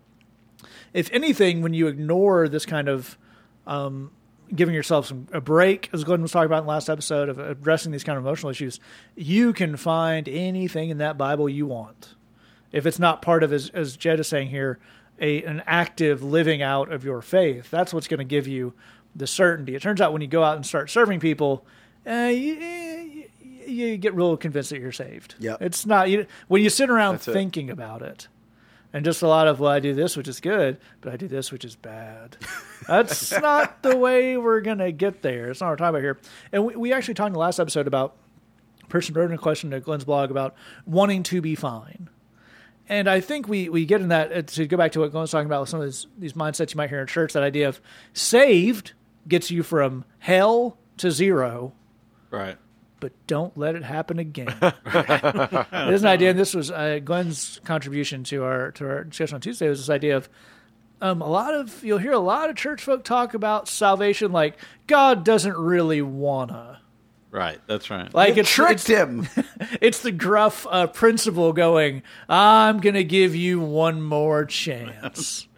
Speaker 2: if anything, when you ignore this kind of um, giving yourself some a break, as Glenn was talking about in the last episode of addressing these kind of emotional issues, you can find anything in that Bible you want. If it's not part of, as, as Jed is saying here, a an active living out of your faith, that's what's going to give you the certainty. It turns out when you go out and start serving people, uh, you, you, you get real convinced that you're saved.
Speaker 4: Yep.
Speaker 2: It's not you, when you sit around
Speaker 5: That's it.
Speaker 2: thinking about it and just a lot of well i do this which is good but i do this which is bad that's not the way we're gonna get there it's not what we're talking about here and we, we actually talked in the last episode about a person wrote in a question to glenn's blog about wanting to be fine And I think we, we get in that uh, to go back to what Glenn's talking about with some of these, these mindsets you might hear in church. That idea of saved gets you from hell to zero,
Speaker 3: Right.
Speaker 2: But don't let it happen again. There's an idea, and this was uh, Glenn's contribution to our to our discussion on Tuesday. Was this idea of um, a lot of you'll hear a lot of church folk talk about salvation like God doesn't really wanna.
Speaker 3: Right. That's right.
Speaker 2: Like
Speaker 4: You
Speaker 2: it's,
Speaker 4: tricked
Speaker 2: it's,
Speaker 4: him.
Speaker 2: it's the gruff uh, principle going, I'm going to give you one more chance.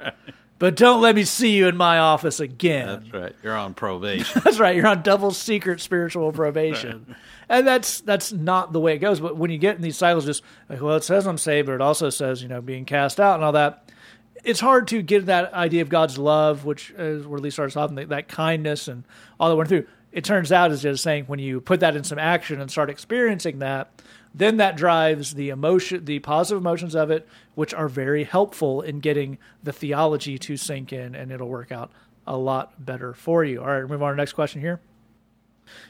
Speaker 2: But don't let me see you in my office again.
Speaker 3: That's right. You're on probation.
Speaker 2: That's right. You're on double secret spiritual probation. And that's that's not the way it goes. But when you get in these cycles, just like, well, it says I'm saved, but it also says, you know, being cast out and all that. It's hard to get that idea of God's love, which is where Lee starts off, and that, kindness and all that went through. It turns out, is just saying, when you put that in some action and start experiencing that, then that drives the emotion, the positive emotions of it, which are very helpful in getting the theology to sink in, and it'll work out a lot better for you. All right, move on to next question here.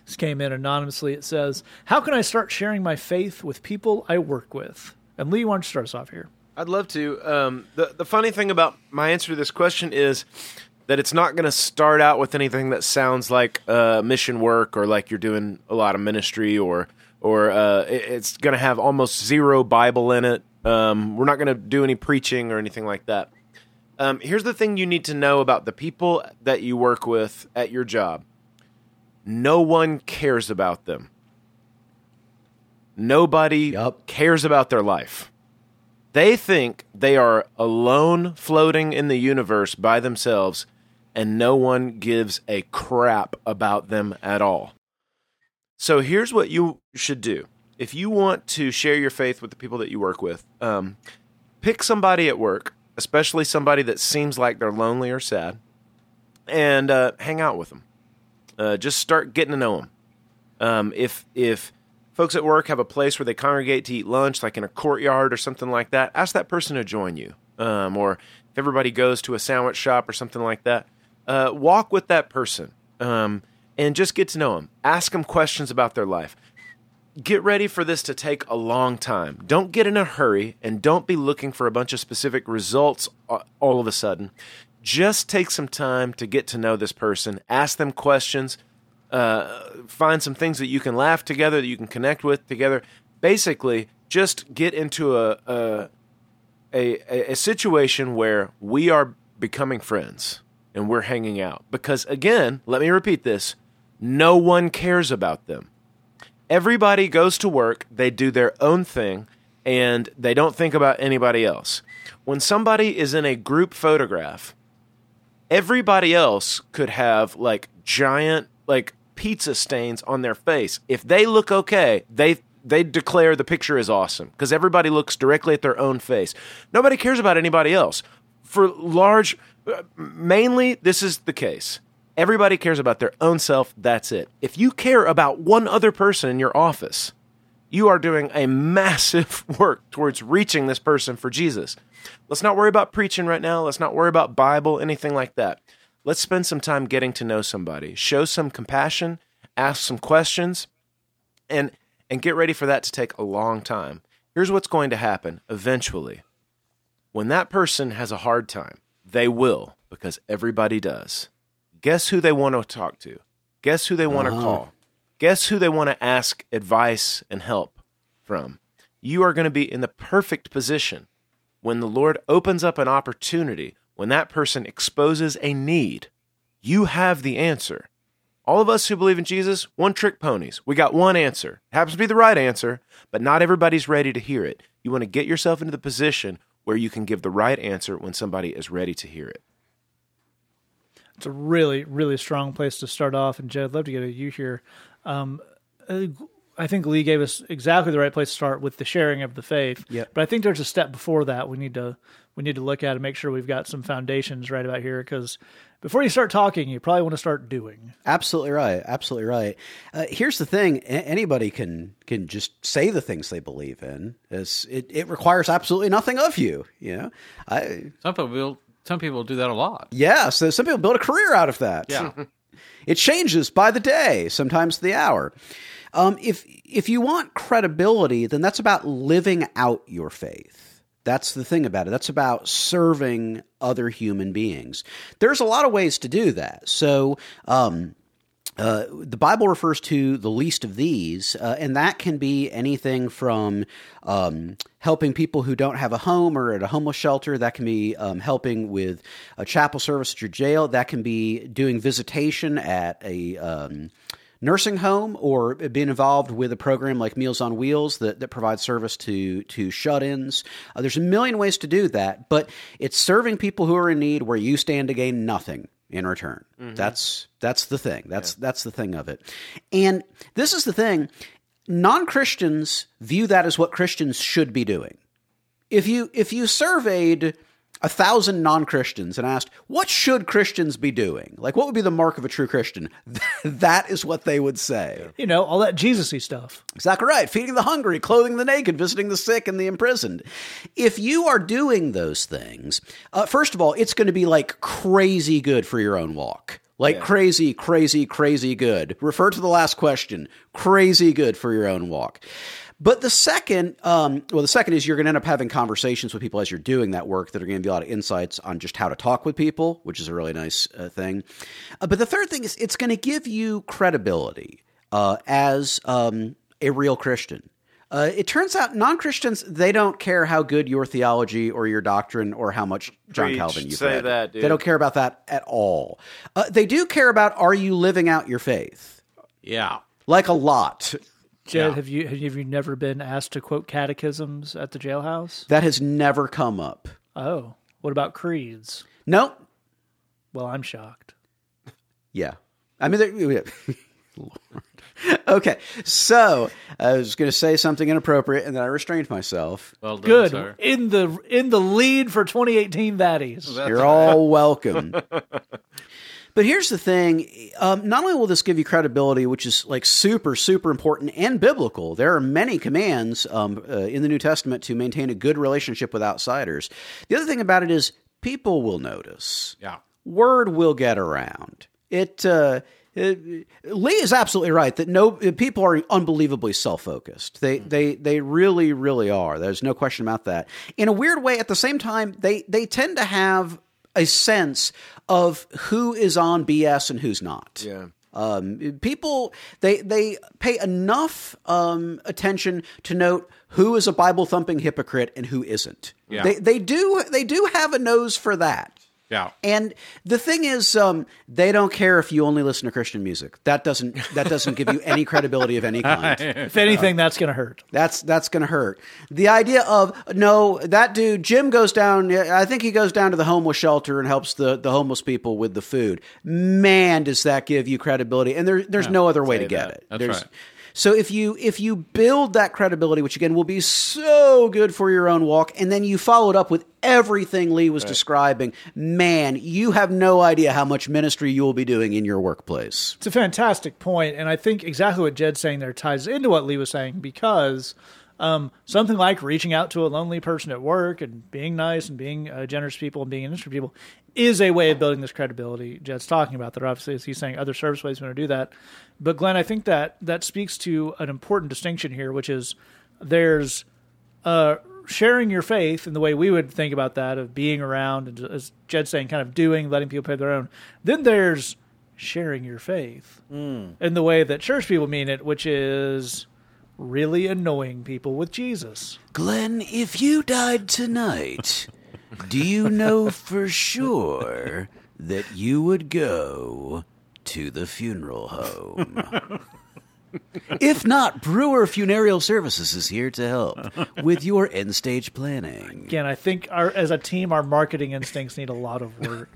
Speaker 2: This came in anonymously. It says, How can I start sharing my faith with people I work with? And Lee, why don't you start us off here?
Speaker 5: I'd love to. Um, the the funny thing about my answer to this question is that it's not going to start out with anything that sounds like uh, mission work or like you're doing a lot of ministry or or uh, it's going to have almost zero Bible in it. Um, we're not going to do any preaching or anything like that. Um, here's the thing you need to know about the people that you work with at your job. No one cares about them. Nobody
Speaker 4: Yup.
Speaker 5: cares about their life. They think they are alone floating in the universe by themselves, and no one gives a crap about them at all. So here's what you should do. If you want to share your faith with the people that you work with, um, pick somebody at work, especially somebody that seems like they're lonely or sad, and uh, hang out with them. Uh, just start getting to know them. Um, if if folks at work have a place where they congregate to eat lunch, like in a courtyard or something like that, ask that person to join you. Um, or if everybody goes to a sandwich shop or something like that, uh, walk with that person um, and just get to know them. Ask them questions about their life. Get ready for this to take a long time. Don't get in a hurry and don't be looking for a bunch of specific results all of a sudden. Just take some time to get to know this person. Ask them questions uh, find some things that you can laugh together, that you can connect with together. Basically, just get into a a, a, a situation where we are becoming friends and we're hanging out. Because again, let me repeat this: no one cares about them. Everybody goes to work, they do their own thing, and they don't think about anybody else. When somebody is in a group photograph, everybody else could have like giant like pizza stains on their face. If they look okay, they they declare the picture is awesome because everybody looks directly at their own face. Nobody cares about anybody else. For large mainly this is the case. Everybody cares about their own self, that's it. If you care about one other person in your office, you are doing a massive work towards reaching this person for Jesus. Let's not worry about preaching right now. Let's not worry about Bible, anything like that. Let's spend some time getting to know somebody. Show some compassion, ask some questions, and and get ready for that to take a long time. Here's what's going to happen eventually. When that person has a hard time, they will because everybody does. Guess who they want to talk to? Guess who they want to uh-huh. call? Guess who they want to ask advice and help from? You are going to be in the perfect position when the Lord opens up an opportunity, when that person exposes a need. You have the answer. All of us who believe in Jesus, one trick ponies. We got one answer. It happens to be the right answer, but not everybody's ready to hear it. You want to get yourself into the position where you can give the right answer when somebody is ready to hear it.
Speaker 2: It's a really, really strong place to start off. And Jed, I'd love to get a you here. Um, uh, I think Lee gave us exactly the right place to start with the sharing of the faith.
Speaker 4: Yep.
Speaker 2: But I think there's a step before that we need to we need to look at and make sure we've got some foundations right about here because before you start talking, you probably want to start doing.
Speaker 4: Absolutely right. Absolutely right. Uh, here's the thing: A- anybody can can just say the things they believe in. It's, it it requires absolutely nothing of you. You know, I
Speaker 3: Some people, some people do that a lot.
Speaker 4: yeah. So some people build a career out of that.
Speaker 3: Yeah.
Speaker 4: It changes by the day, sometimes the hour. Um, if if you want credibility, then that's about living out your faith. That's the thing about it. That's about serving other human beings. There's a lot of ways to do that. So, um, uh, the Bible refers to the least of these, uh, and that can be anything from um, helping people who don't have a home or at a homeless shelter. That can be um, helping with a chapel service at your jail. That can be doing visitation at a um, nursing home or being involved with a program like Meals on Wheels that, that provides service to to shut-ins. Uh, there's a million ways to do that, but it's serving people who are in need where you stand to gain nothing in return. Mm-hmm. That's that's the thing. That's that's the thing of it. And this is the thing. Non-Christians view that as what Christians should be doing. If you if you surveyed a thousand non-Christians and asked what should Christians be doing, like what would be the mark of a true Christian, that is what they would say.
Speaker 2: You know, all that Jesus-y stuff.
Speaker 4: Exactly right. Feeding the hungry, clothing the naked, visiting the sick and the imprisoned. If you are doing those things, uh, first of all, it's going to be like crazy good for your own walk. Like crazy, crazy, crazy good. Refer to the last question. Crazy good for your own walk. But the second, um, well, the second is you're going to end up having conversations with people as you're doing that work that are going to be a lot of insights on just how to talk with people, which is a really nice uh, thing. Uh, but the third thing is it's going to give you credibility uh, as um, a real Christian. Uh, it turns out non Christians, they don't care how good your theology or your doctrine or how much John
Speaker 5: Preach.
Speaker 4: Calvin you've
Speaker 5: Say
Speaker 4: read.
Speaker 5: that, dude.
Speaker 4: They don't care about that at all. Uh, they do care about are you living out your faith?
Speaker 3: Yeah.
Speaker 4: Like a lot.
Speaker 2: Jed,
Speaker 3: Yeah.
Speaker 2: have you have you never been asked to quote catechisms at the jailhouse?
Speaker 4: That has never come up.
Speaker 2: Oh, what about creeds?
Speaker 4: Nope.
Speaker 2: Well, I'm shocked.
Speaker 4: Yeah. I mean, there- Lord. Okay, so I was going to say something inappropriate, and then I restrained myself.
Speaker 3: Well done,
Speaker 2: Good
Speaker 3: sir.
Speaker 2: in the in the lead for 2018 Baddies.
Speaker 3: That's
Speaker 4: You're all welcome. But here's the thing: um, not only will this give you credibility, which is like super, super important and biblical. There are many commands um, uh, in the New Testament to maintain a good relationship with outsiders. The other thing about it is people will notice.
Speaker 3: Yeah.
Speaker 4: word will get around. It, uh, it- Lee is absolutely right that no people are unbelievably self-focused. They they they really really are. There's no question about that. In a weird way, at the same time, they they tend to have a sense of who is on BS and who's not.
Speaker 5: Yeah.
Speaker 4: Um, people they they pay enough um, attention to note who is a Bible thumping hypocrite and who isn't.
Speaker 3: Yeah.
Speaker 4: They they do they do have a nose for that.
Speaker 3: Yeah.
Speaker 4: And the thing is, um, they don't care if you only listen to Christian music. That doesn't that doesn't give you any credibility of any kind.
Speaker 2: If anything, that's going to hurt.
Speaker 4: That's that's going to hurt. The idea of no, that dude Jim goes down. I think he goes down to the homeless shelter and helps the, the homeless people with the food. Man, does that give you credibility? And there, there's no other way to get
Speaker 5: that.
Speaker 4: it.
Speaker 3: That's
Speaker 4: There's-
Speaker 3: right.
Speaker 4: So if you if you build that credibility, which again will be so good for your own walk, and then you follow it up with everything Lee was describing, man, you have no idea how much ministry you will be doing in your workplace.
Speaker 2: It's a fantastic point, and I think exactly what Jed's saying there ties into what Lee was saying because um, something like reaching out to a lonely person at work and being nice and being uh, generous people and being interested people is a way of building this credibility. Jed's talking about that. Obviously, as he's saying, other service ways going to do that. But Glenn, I think that that speaks to an important distinction here, which is there's uh, sharing your faith in the way we would think about that of being around and as Jed's saying, kind of doing, letting people pay their own. Then there's sharing your faith in the way that church people mean it, which is really annoying people with Jesus.
Speaker 4: Glenn, if you died tonight, do you know for sure that you would go to the funeral home? if not, Brewer Funereal Services is here to help with your end stage planning.
Speaker 2: Again, I think our as a team, our marketing instincts need a lot of work.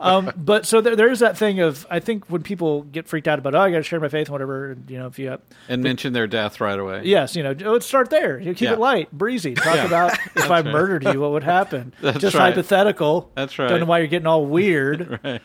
Speaker 2: um, but so there, there is that thing of I think when people get freaked out about oh I got to share my faith and whatever, and, you know if you have,
Speaker 3: And mention their death right away.
Speaker 2: Yes, you know, let's start there. You keep
Speaker 3: Yeah.
Speaker 2: it light, breezy. Talk
Speaker 3: Yeah.
Speaker 2: about if I murdered you, what would happen?
Speaker 3: That's
Speaker 2: Just
Speaker 3: right.
Speaker 2: hypothetical.
Speaker 3: That's right.
Speaker 2: Don't know why you're getting all weird.
Speaker 3: Right.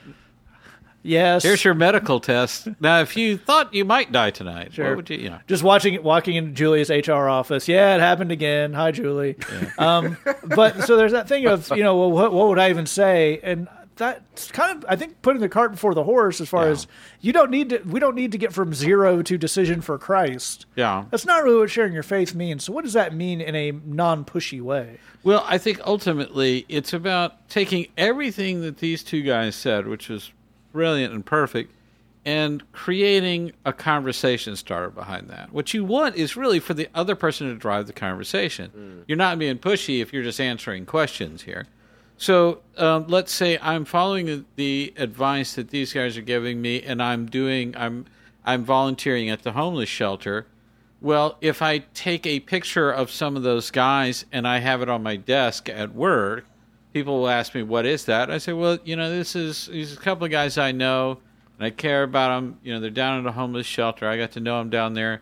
Speaker 2: Yes.
Speaker 3: Here's your medical test. Now, if you thought you might die tonight,
Speaker 2: Sure.
Speaker 3: what would you, you know?
Speaker 2: Just watching walking into Julie's HR office. Yeah, it happened again. Hi, Julie. Um, but so there's that thing of you know, well, what, what would I even say? And that's kind of I think putting the cart before the horse as far
Speaker 3: Yeah.
Speaker 2: as you don't need to we don't need to get from zero to decision for Christ.
Speaker 3: Yeah.
Speaker 2: That's not really what sharing your faith means. So what does that mean in a non-pushy way?
Speaker 3: Well, I think ultimately it's about taking everything that these two guys said, which was brilliant and perfect, and creating a conversation starter behind that. What you want is really for the other person to drive the conversation. You're not being pushy if you're just answering questions here. So um, let's say I'm following the- the advice that these guys are giving me, and I'm doing I'm I'm volunteering at the homeless shelter. Well, if I take a picture of some of those guys and I have it on my desk at work, people will ask me, "What is that?" I say, "Well, you know, this is these a couple of guys I know, and I care about them. You know, they're down at a homeless shelter. I got to know them down there,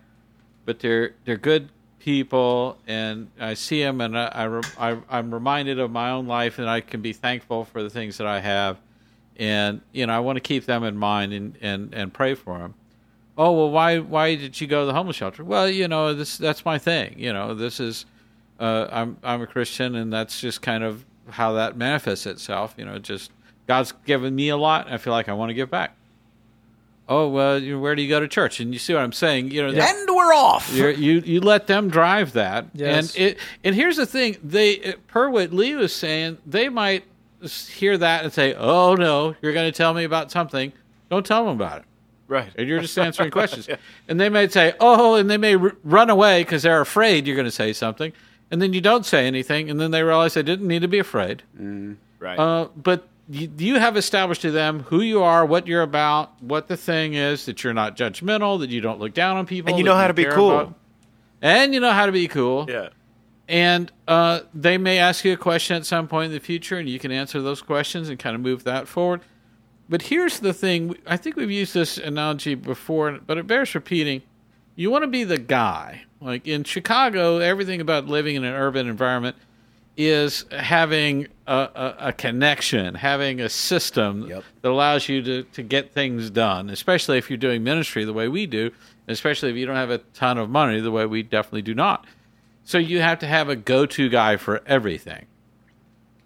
Speaker 3: but they're they're good people, and I see them, and I, I, I'm reminded of my own life, and I can be thankful for the things that I have, and you know, I want to keep them in mind and and and pray for them." oh well why why did you go to the homeless shelter well you know this that's my thing you know this is uh, i'm i'm a christian and that's just kind of how that manifests itself you know just god's given me a lot and i feel like i want to give back oh well you know, where do you go to church and you see what i'm saying you know
Speaker 4: And we're off.
Speaker 3: you're, you you let them drive that,
Speaker 2: Yes.
Speaker 3: and it and here's the thing: they per what Lee was saying, they might hear that and say, "Oh no, you're going to tell me about something. Don't tell them about it."
Speaker 5: Right.
Speaker 3: and you're just answering questions. And they may say, "Oh," and they may r- run away because they're afraid you're going to say something, and then you don't say anything, and then they realize they didn't need to be afraid.
Speaker 5: Right.
Speaker 3: Uh, but you, you have established to them who you are, what you're about, what the thing is, that you're not judgmental, that you don't look down on people,
Speaker 5: And you know how to be cool.
Speaker 3: about- and you know how to be cool.
Speaker 5: yeah.
Speaker 3: And uh, they may ask you a question at some point in the future, and you can answer those questions and kind of move that forward. But here's the thing I think we've used this analogy before, but it bears repeating. You want to be the guy. Like in Chicago, everything about living in an urban environment is having a, a, a connection, having a system
Speaker 4: Yep.
Speaker 3: that allows you to, to get things done, especially if you're doing ministry the way we do, especially if you don't have a ton of money the way we definitely do not. So you have to have a go-to guy for everything.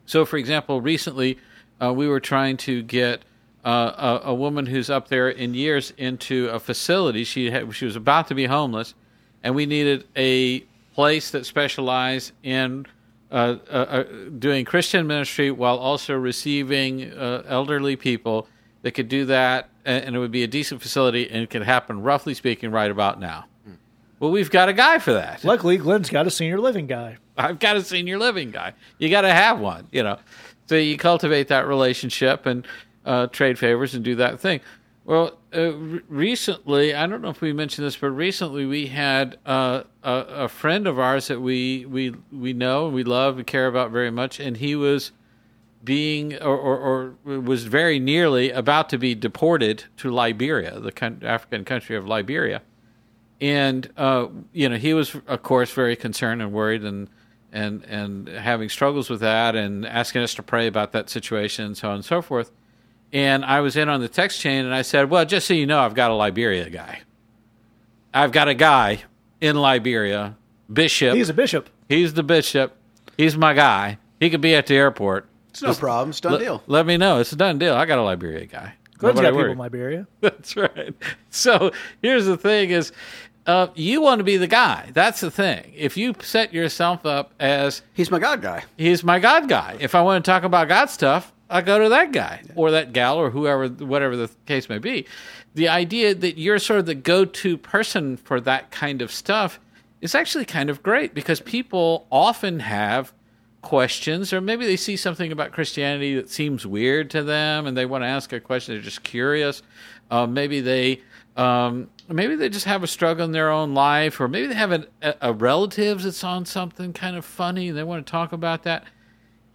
Speaker 3: So, for example, recently uh, we were trying to get uh, a, a woman who's up there in years into a facility. She had, she was about to be homeless, and we needed a place that specialized in uh, uh, uh, doing Christian ministry while also receiving uh, elderly people that could do that, and and it would be a decent facility, and it could happen, roughly speaking, right about now. Well, we've got a guy for that.
Speaker 2: Luckily, Glenn's got a senior living guy.
Speaker 3: I've got a senior living guy. You got to have one, you know. So you cultivate that relationship and uh, trade favors and do that thing. Well, uh, re- recently, I don't know if we mentioned this, but recently we had uh, a, a friend of ours that we we we know and we love and care about very much, and he was being or, or, or was very nearly about to be deported to Liberia, the coun- African country of Liberia. And uh, you know he was of course very concerned and worried and and and having struggles with that and asking us to pray about that situation and so on and so forth and i was in on the text chain and i said well just so you know i've got a liberia guy i've got a guy in liberia bishop
Speaker 2: He's a bishop.
Speaker 3: he's the bishop he's my guy he could be at the airport
Speaker 4: It's no problem. It's a done
Speaker 3: let,
Speaker 4: deal.
Speaker 3: let me know it's a done deal i got a liberia guy
Speaker 2: Glenn's
Speaker 3: Nobody
Speaker 2: got
Speaker 3: worry.
Speaker 2: people in Liberia.
Speaker 3: That's right. So here's the thing: is uh, you want to be the guy. That's the thing. If you set yourself up as
Speaker 4: He's my God guy.
Speaker 3: he's my God guy. If I want to talk about God stuff, I go to that guy or that gal or whoever, whatever the case may be. The idea that you're sort of the go-to person for that kind of stuff is actually kind of great because people often have questions or maybe they see something about Christianity that seems weird to them and they want to ask a question. They're just curious. Uh, maybe they um, maybe they just have a struggle in their own life or maybe they have an, a, a relative that's on something kind of funny and they want to talk about that.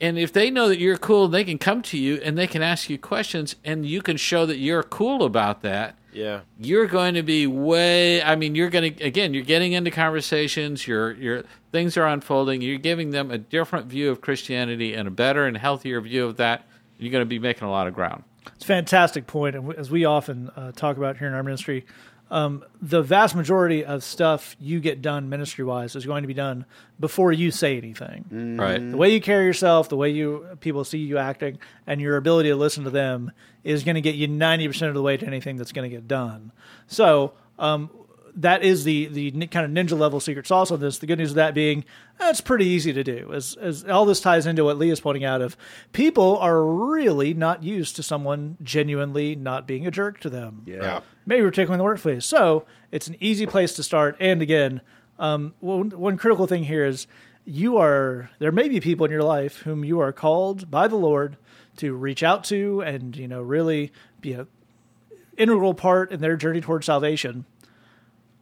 Speaker 3: And if they know that you're cool, they can come to you and they can ask you questions, and you can show that you're cool about that.
Speaker 5: Yeah.
Speaker 3: You're going to be way. I mean, you're going to again. You're getting into conversations. Your your things are unfolding. You're giving them a different view of Christianity and a better and healthier view of that. You're going to be making a lot of ground.
Speaker 2: It's a fantastic point, and as we often uh, talk about here in our ministry, um, the vast majority of stuff you get done ministry wise is going to be done before you say anything.
Speaker 3: Right.
Speaker 2: The way you carry yourself, the way you people see you acting, and your ability to listen to them is going to get you ninety percent of the way to anything that's going to get done. So um, that is the the kind of ninja level secret sauce on this. The good news of that being that's pretty easy to do. As as all this ties into what Lee's pointing out of people are really not used to someone genuinely not being a jerk to them
Speaker 3: Yeah.
Speaker 2: maybe particularly in the workplace. So it's an easy place to start. And again, um, one, one critical thing here is you are there may be people in your life whom you are called by the Lord to reach out to and you know really be a integral part in their journey towards salvation.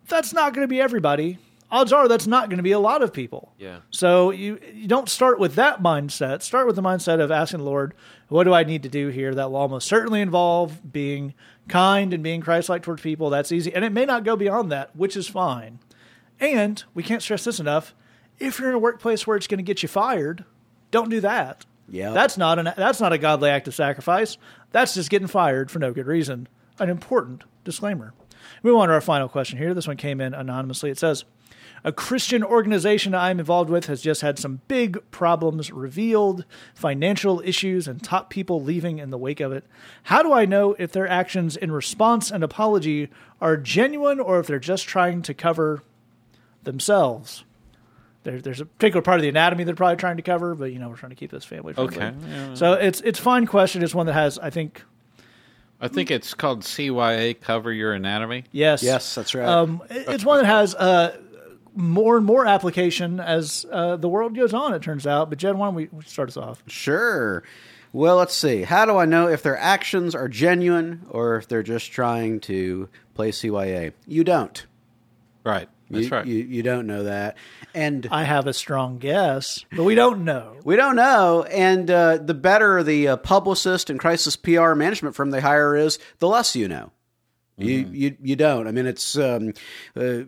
Speaker 2: That's not going to be everybody. Odds are that's not going to be a lot of people.
Speaker 5: Yeah.
Speaker 2: So you you don't start with that mindset. Start with the mindset of asking the Lord, what do I need to do here? That will almost certainly involve being kind and being Christ-like towards people. That's easy, and it may not go beyond that, which is fine. And we can't stress this enough: if you're in a workplace where it's going to get you fired, don't do that.
Speaker 4: Yeah.
Speaker 2: that's not an that's not a godly act of sacrifice. That's just getting fired for no good reason. An important disclaimer. Move on to our final question here. This one came in anonymously. It says. A Christian organization I'm involved with has just had some big problems revealed, financial issues, and top people leaving in the wake of it. How do I know if their actions in response and apology are genuine or if they're just trying to cover themselves? There, there's a particular part of the anatomy they're probably trying to cover, but you know we're trying to keep this family friendly.
Speaker 3: Okay. Yeah.
Speaker 2: So it's it's a fine question. It's one that has, I think,
Speaker 3: I think it's called CYA Cover Your Anatomy.
Speaker 2: yes,
Speaker 4: Yes, that's right.
Speaker 2: Um, it- it's one that has uh, more and more application as uh, the world goes on. It turns out. But Jed, why don't we start us off?
Speaker 4: Sure. Well, let's see. How do I know if their actions are genuine or if they're just trying to play CYA? You don't.
Speaker 3: Right. That's
Speaker 4: you,
Speaker 3: right.
Speaker 4: You, you don't know that. And
Speaker 2: I have a strong guess, but we don't know.
Speaker 4: we don't know. And uh, the better the uh, publicist and crisis PR management firm they hire is, the less you know. You, you you don't. I mean, it's um, uh,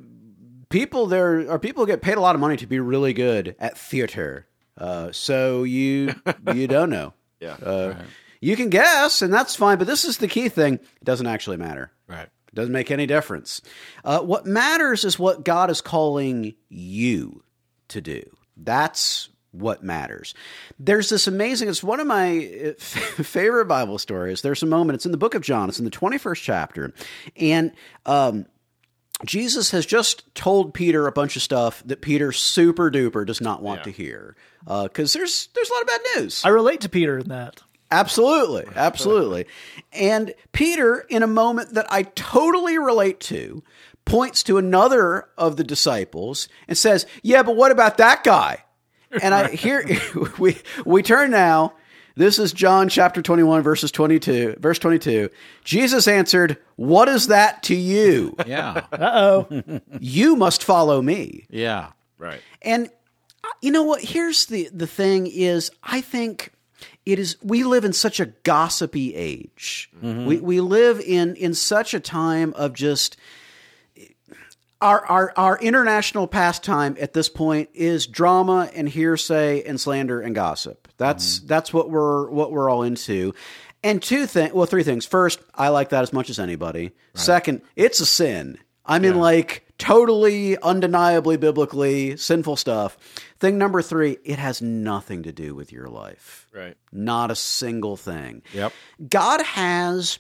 Speaker 4: people. There are people who get paid a lot of money to be really good at theater. Uh, so you you don't know.
Speaker 5: Yeah.
Speaker 4: Uh, You can guess, and that's fine. But this is the key thing: it doesn't actually matter.
Speaker 3: right.
Speaker 4: It doesn't make any difference. Uh, what matters is what God is calling you to do. That's what matters. There's this amazing, it's one of my uh, favorite Bible stories. There's a moment, it's in the book of John, it's in the 21st chapter. And, um, Jesus has just told Peter a bunch of stuff that Peter super duper does not want
Speaker 5: Yeah.
Speaker 4: to hear because there's there's a lot of bad news.
Speaker 2: I relate to Peter in that.
Speaker 4: Absolutely, absolutely. And Peter, in a moment that I totally relate to, points to another of the disciples and says, "Yeah, but what about that guy?" And I here we we turn now. This is John chapter 21 verses 22, verse 22. Jesus answered, "What is that to you?
Speaker 3: Yeah.
Speaker 2: Uh oh.
Speaker 4: You must follow me."
Speaker 3: yeah.
Speaker 5: Right.
Speaker 4: And uh, you know what? Here's the the thing: is I think it is we live in such a gossipy age. We mm-hmm. we live in in such a time of just our our our international pastime at this point is drama and hearsay and slander and gossip. That's mm-hmm. that's what we're what we're all into. And two things, well, three things. First, I like that as much as anybody. Second, it's a sin. I mean, like totally, undeniably, biblically sinful stuff. Thing number three, it has nothing to do with your life.
Speaker 5: Right.
Speaker 4: Not a single thing.
Speaker 3: Yep.
Speaker 4: God has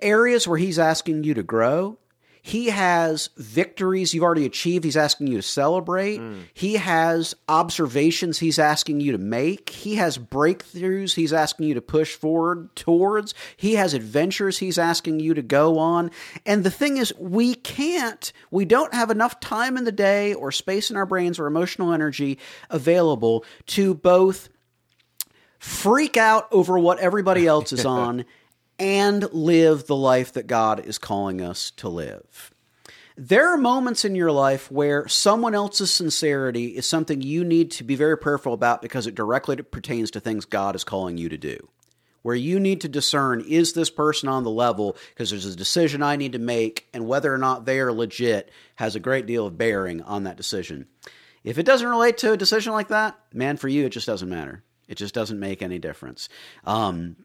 Speaker 4: areas where He's asking you to grow. He has victories you've already achieved. He's asking you to celebrate. Mm. He has observations he's asking you to make. He has breakthroughs he's asking you to push forward towards. He has adventures he's asking you to go on. And the thing is, we can't, we don't have enough time in the day or space in our brains or emotional energy available to both freak out over what everybody else is on and live the life that God is calling us to live. There are moments in your life where someone else's sincerity is something you need to be very prayerful about because it directly pertains to things God is calling you to do. Where you need to discern is this person on the level because there's a decision I need to make, and whether or not they are legit has a great deal of bearing on that decision. If it doesn't relate to a decision like that, man, for you, it just doesn't matter. It just doesn't make any difference. Um,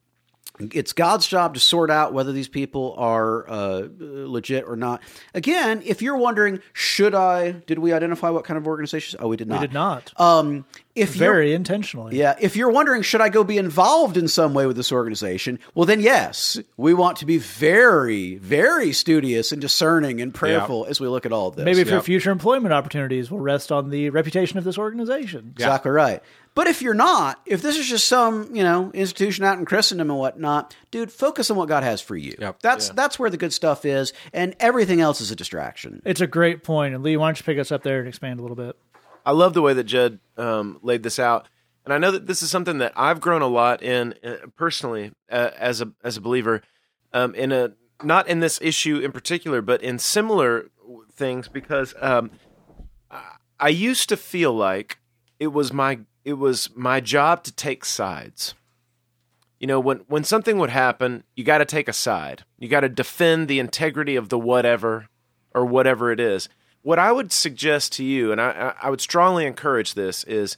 Speaker 4: It's God's job to sort out whether these people are uh, legit or not. Again, if you're wondering, should I? Did we identify what kind of organizations? Oh, we did not.
Speaker 2: We did not.
Speaker 4: Um, if you're,
Speaker 2: Very intentionally.
Speaker 4: yeah, if you're wondering, should I go be involved in some way with this organization? Well, then yes, we want to be very, very studious and discerning and prayerful as we look at all of this.
Speaker 2: Maybe for future employment opportunities will rest on the reputation of this organization.
Speaker 4: Exactly right. But if you're not, if this is just some, you know, institution out in Christendom and whatnot, dude, focus on what God has for you.
Speaker 3: Yep.
Speaker 4: That's that's where the good stuff is, and everything else is a distraction.
Speaker 2: It's a great point. And Lee, why don't you pick us up there and expand a little bit?
Speaker 5: I love the way that Jed um, laid this out, and I know that this is something that I've grown a lot in uh, personally uh, as a as a believer. Um, in a not in this issue in particular, but in similar things, because um, I- I used to feel like it was my it was my job to take sides. You know, when when something would happen, you got to take a side. You got to defend the integrity of the whatever or whatever it is. What I would suggest to you, and I, I would strongly encourage this, is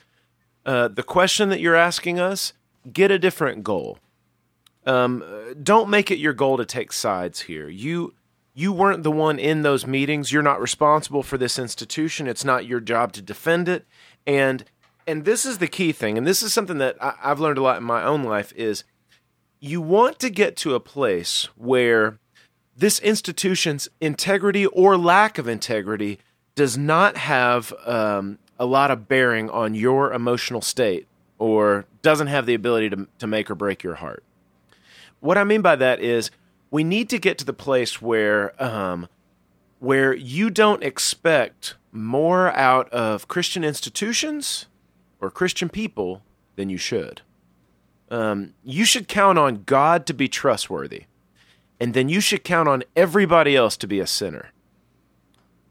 Speaker 5: uh, the question that you're asking us. Get a different goal. Um, don't make it your goal to take sides here. You you weren't the one in those meetings. You're not responsible for this institution. It's not your job to defend it. And and this is the key thing. And this is something that I, I've learned a lot in my own life is you want to get to a place where this institution's integrity or lack of integrity does not have um, a lot of bearing on your emotional state or doesn't have the ability to, to make or break your heart. What I mean by that is we need to get to the place where um, where you don't expect more out of Christian institutions or Christian people then you should. Um, you should count on God to be trustworthy, and then you should count on everybody else to be a sinner.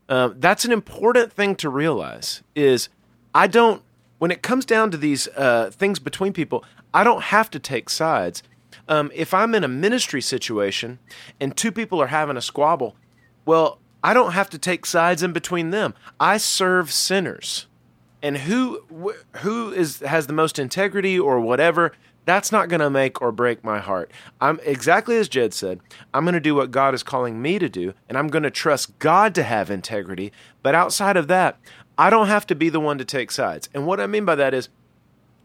Speaker 5: Um, that's an important thing to realize. Is I don't when it comes down to these uh, things between people, I don't have to take sides. Um, if I'm in a ministry situation and two people are having a squabble, well, I don't have to take sides in between them. I serve sinners and who wh- who is has the most integrity or whatever that's not going to make or break my heart. I'm exactly as jed said i'm going to do what god is calling me to do and i'm going to trust god to have integrity. But outside of that i don't have to be the one to take sides. And what i mean by that is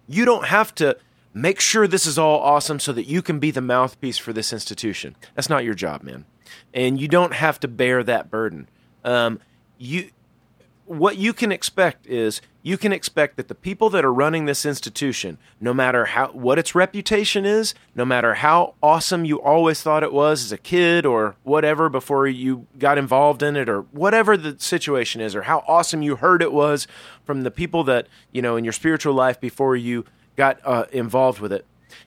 Speaker 5: you don't have to make sure this is all awesome so that you can be the mouthpiece for this institution. That's not your job man. And you don't have to bear that burden. Um, you what you can expect is you can expect that the people that are running this institution, no matter how what its reputation is, no matter how awesome you always thought it was as a kid or whatever before you got involved in it or whatever the situation is or how awesome you heard it was from the people that, you know, in your spiritual life before you got uh, involved with it.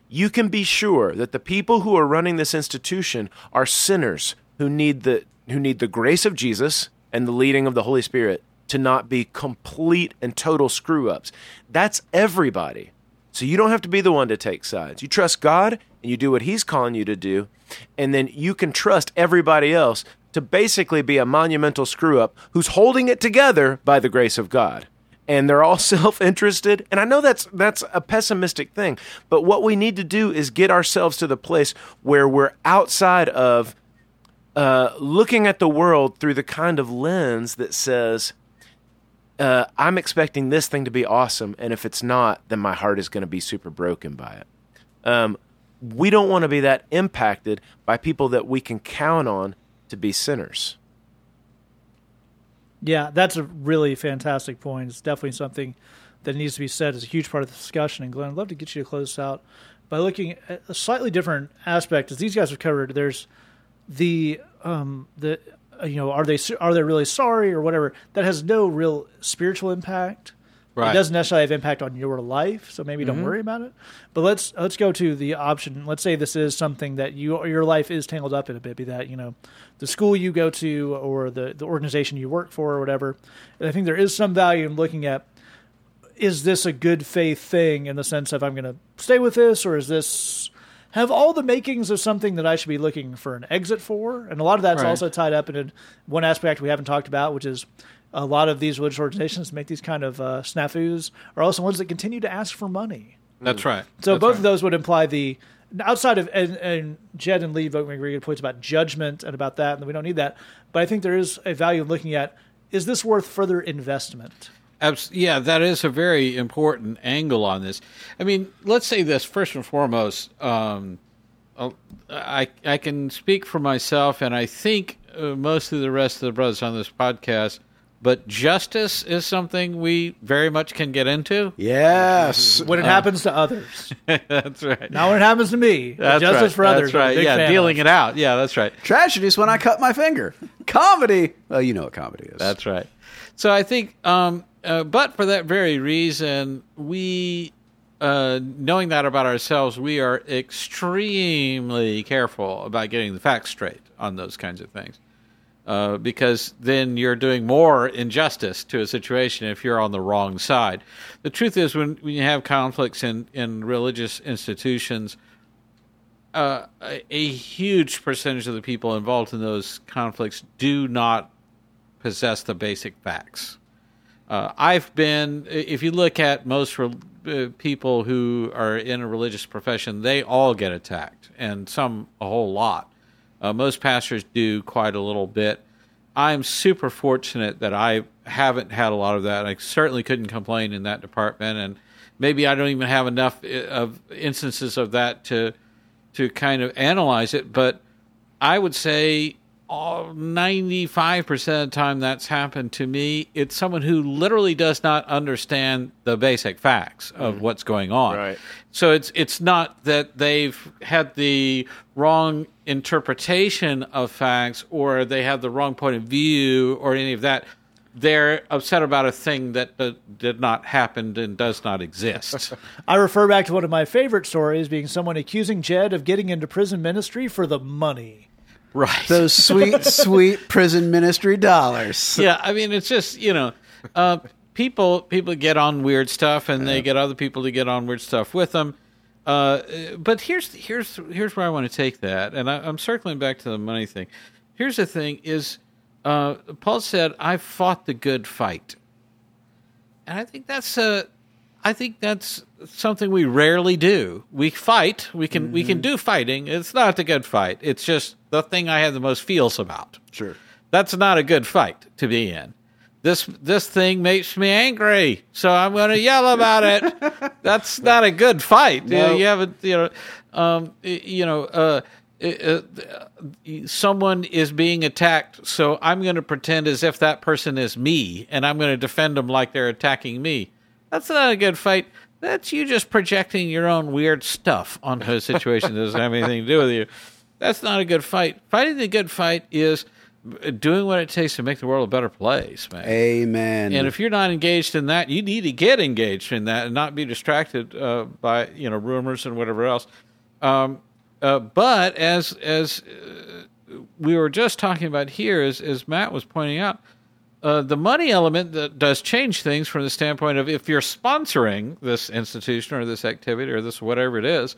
Speaker 5: You can be sure that the people who are running this institution are sinners who need the who need the grace of Jesus and the leading of the Holy Spirit to not be complete and total screw ups. That's everybody. So you don't have to be the one to take sides. You trust God and you do what He's calling you to do, and then you can trust everybody else to basically be a monumental screw up who's holding it together by the grace of God. And they're all self-interested, and I know that's that's a pessimistic thing, but what we need to do is get ourselves to the place where we're outside of uh, looking at the world through the kind of lens that says, uh, I'm expecting this thing to be awesome, and if it's not, then my heart is going to be super broken by it. Um, we don't want to be that impacted by people that we can count on to be sinners.
Speaker 2: Yeah, that's a really fantastic point. It's definitely something that needs to be said as a huge part of the discussion. And Glenn, I'd love to get you to close out by looking at a slightly different aspect. As these guys have covered, there's the um, the Uh, you know are they are they really sorry or whatever that has no real spiritual impact.
Speaker 3: Right.
Speaker 2: It doesn't necessarily have impact on your life, so maybe don't mm-hmm. worry about it. But let's let's go to the option. Let's say this is something that you your life is tangled up in a bit. Be that you know the school you go to or the the organization you work for or whatever. And I think there is some value in looking at is this a good faith thing in the sense of I'm going to stay with this or is this have all the makings of something that I should be looking for an exit for? And a lot of that's
Speaker 3: Right.
Speaker 2: also tied up in one aspect we haven't talked about, which is a lot of these religious organizations make these kind of uh, snafus are also ones that continue to ask for money.
Speaker 3: That's right.
Speaker 2: So
Speaker 3: That's
Speaker 2: both
Speaker 3: right.
Speaker 2: of those would imply the outside of and, and Jed and Lee make very good points about judgment and about that, and we don't need that. But I think there is a value in looking at is this worth further investment?
Speaker 3: Abs- yeah, that is a very important angle on this. I mean, let's say this first and foremost. Um, I'll- I I can speak for myself, and I think uh, most of the rest of the brothers on this podcast. But justice is something we very much can get into.
Speaker 4: Yes.
Speaker 2: When it happens to others,
Speaker 3: that's right.
Speaker 2: not when it happens to me.
Speaker 3: That's
Speaker 2: justice
Speaker 3: right.
Speaker 2: for others.
Speaker 3: That's right. Yeah, dealing
Speaker 2: of.
Speaker 3: it out. Yeah, that's right.
Speaker 4: Tragedy is when I cut my finger. Comedy. Well, you know what comedy is.
Speaker 3: That's right. So I think, um, uh, but for that very reason, we, uh, knowing that about ourselves, we are extremely careful about getting the facts straight on those kinds of things. Uh, because then you're doing more injustice to a situation if you're on the wrong side. The truth is, when, when you have conflicts in, in religious institutions, uh, a, a huge percentage of the people involved in those conflicts do not possess the basic facts. Uh, I've been, if you look at most re- uh, people who are in a religious profession, they all get attacked, and some a whole lot. Uh, most pastors do quite a little bit. I'm super fortunate that I haven't had a lot of that. I certainly couldn't complain in that department, and maybe I don't even have enough uh, of instances of that to to kind of analyze it. But I would say all 95% of the time that's happened to me, it's someone who literally does not understand the basic facts of what's going on.
Speaker 5: Right.
Speaker 3: So it's it's not that they've had the wrong interpretation of facts or they have the wrong point of view or any of that. They're upset about a thing that uh, did not happen and does not exist.
Speaker 2: I refer back to one of my favorite stories being someone accusing Jed of getting into prison ministry for the money.
Speaker 3: Right.
Speaker 4: Those sweet, sweet prison ministry dollars.
Speaker 3: yeah, I mean, it's just you know, uh, people people get on weird stuff, and they get other people to get on weird stuff with them. Uh, but here's here's here's where I want to take that, and I, I'm circling back to the money thing. Here's the thing: is uh, Paul said, "I fought the good fight," and I think that's a, I think that's something we rarely do. We fight. We can we can do fighting. It's not a good fight. It's just the thing I have the most feels about.
Speaker 4: Sure.
Speaker 3: That's not a good fight to be in. This this thing makes me angry, so I'm going to yell about it. That's not a good fight. You, know,
Speaker 4: No.
Speaker 3: you have a you know, um, you know, uh, uh, someone is being attacked, so I'm going to pretend as if that person is me, and I'm going to defend them like they're attacking me. That's not a good fight. That's you just projecting your own weird stuff onto a situation that doesn't have anything to do with you. That's not a good fight. Fighting the good fight is doing what it takes to make the world a better place, man.
Speaker 4: Amen.
Speaker 3: And if you're not engaged in that, you need to get engaged in that and not be distracted uh, by you know rumors and whatever else. Um, uh, but as as uh, we were just talking about here, as, as Matt was pointing out, uh, the money element that does change things from the standpoint of if you're sponsoring this institution or this activity or this whatever it is,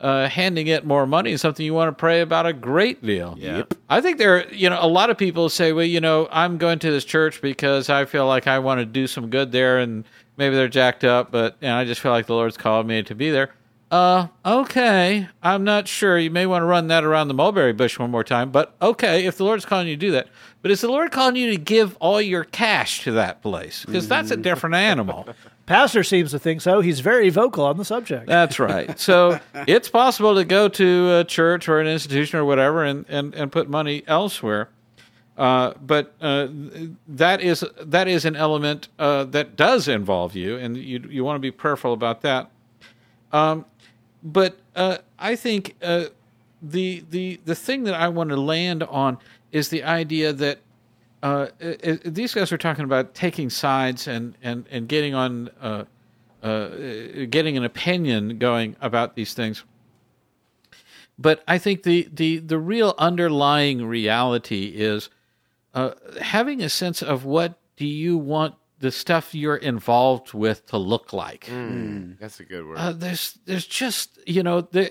Speaker 3: uh, handing it more money is something you want to pray about a great deal.
Speaker 5: Yeah. Yep.
Speaker 3: I think there, you know, a lot of people say, well, you know, I'm going to this church because I feel like I want to do some good there, and maybe they're jacked up, but you know, I just feel like the Lord's called me to be there. Uh, okay, I'm not sure. You may want to run that around the mulberry bush one more time, but okay, if the Lord's calling you to do that. But is the Lord calling you to give all your cash to that place? Because that's a different animal.
Speaker 2: Pastor seems to think so. He's very vocal on the subject.
Speaker 3: That's right. So it's possible to go to a church or an institution or whatever and, and, and put money elsewhere. Uh, but uh, that is that is an element uh, that does involve you, and you you want to be prayerful about that. Um, but uh, I think uh, the the the thing that I want to land on is the idea that uh, i- i- these guys are talking about taking sides and and and getting on uh, uh, getting an opinion going about these things. But I think the the the real underlying reality is uh, having a sense of what do you want the stuff you're involved with to look like.
Speaker 5: That's a good word.
Speaker 3: Uh, there's there's just you know there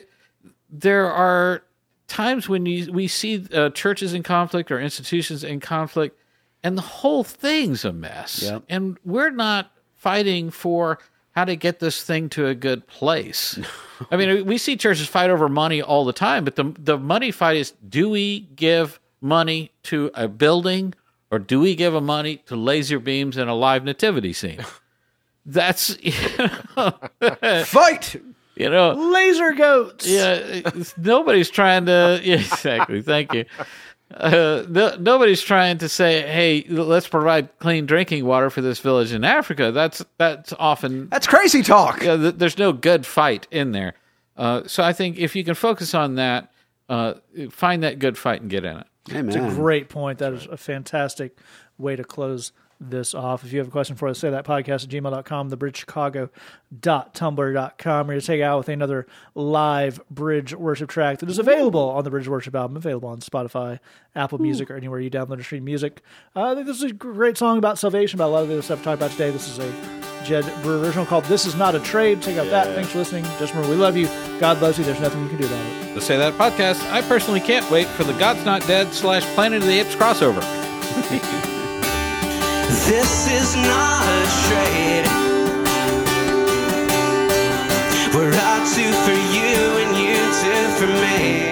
Speaker 3: there are times when you, we see uh, churches in conflict or institutions in conflict, and the whole thing's a mess.
Speaker 4: Yep.
Speaker 3: And we're not fighting for how to get this thing to a good place. I mean, we see churches fight over money all the time, but the the money fight is: do we give money to a building, or do we give a money to laser beams and a live nativity scene? That's you know,
Speaker 4: Fight.
Speaker 3: you know
Speaker 2: Laser goats.
Speaker 3: yeah, nobody's trying to. Yeah, exactly. Thank you. Uh, no, nobody's trying to say, "Hey, let's provide clean drinking water for this village in Africa." That's that's often
Speaker 4: That's crazy talk.
Speaker 3: yeah, th- there's no good fight in there. Uh, so I think if you can focus on that, uh, find that good fight and get in it.
Speaker 4: Amen.
Speaker 2: It's a great point. That is a fantastic way to close this off. If you have a question for us, say that podcast at gmail.com, thebridgechicago.tumblr.com. We're going to take out with another live bridge worship track that is available on the Bridge Worship album, available on Spotify, Apple Music, or anywhere you download or stream music. Uh, I think this is a great song about salvation, about a lot of the stuff we talked about today. This is a Jed Brewer original called This Is Not a Trade. Take out that. Thanks for listening. Just remember, we love you. God loves you. There's nothing you can do about it.
Speaker 3: To say that podcast, I personally can't wait for the God's Not Dead slash Planet of the Apes crossover.
Speaker 1: This is not a trade. We're two for you and you two for me.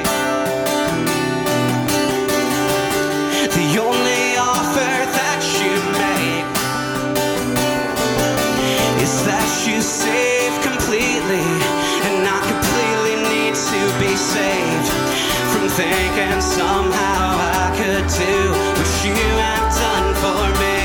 Speaker 1: The only offer that you make is that you save completely and completely need to be saved from thinking somehow I could do what you have done for me.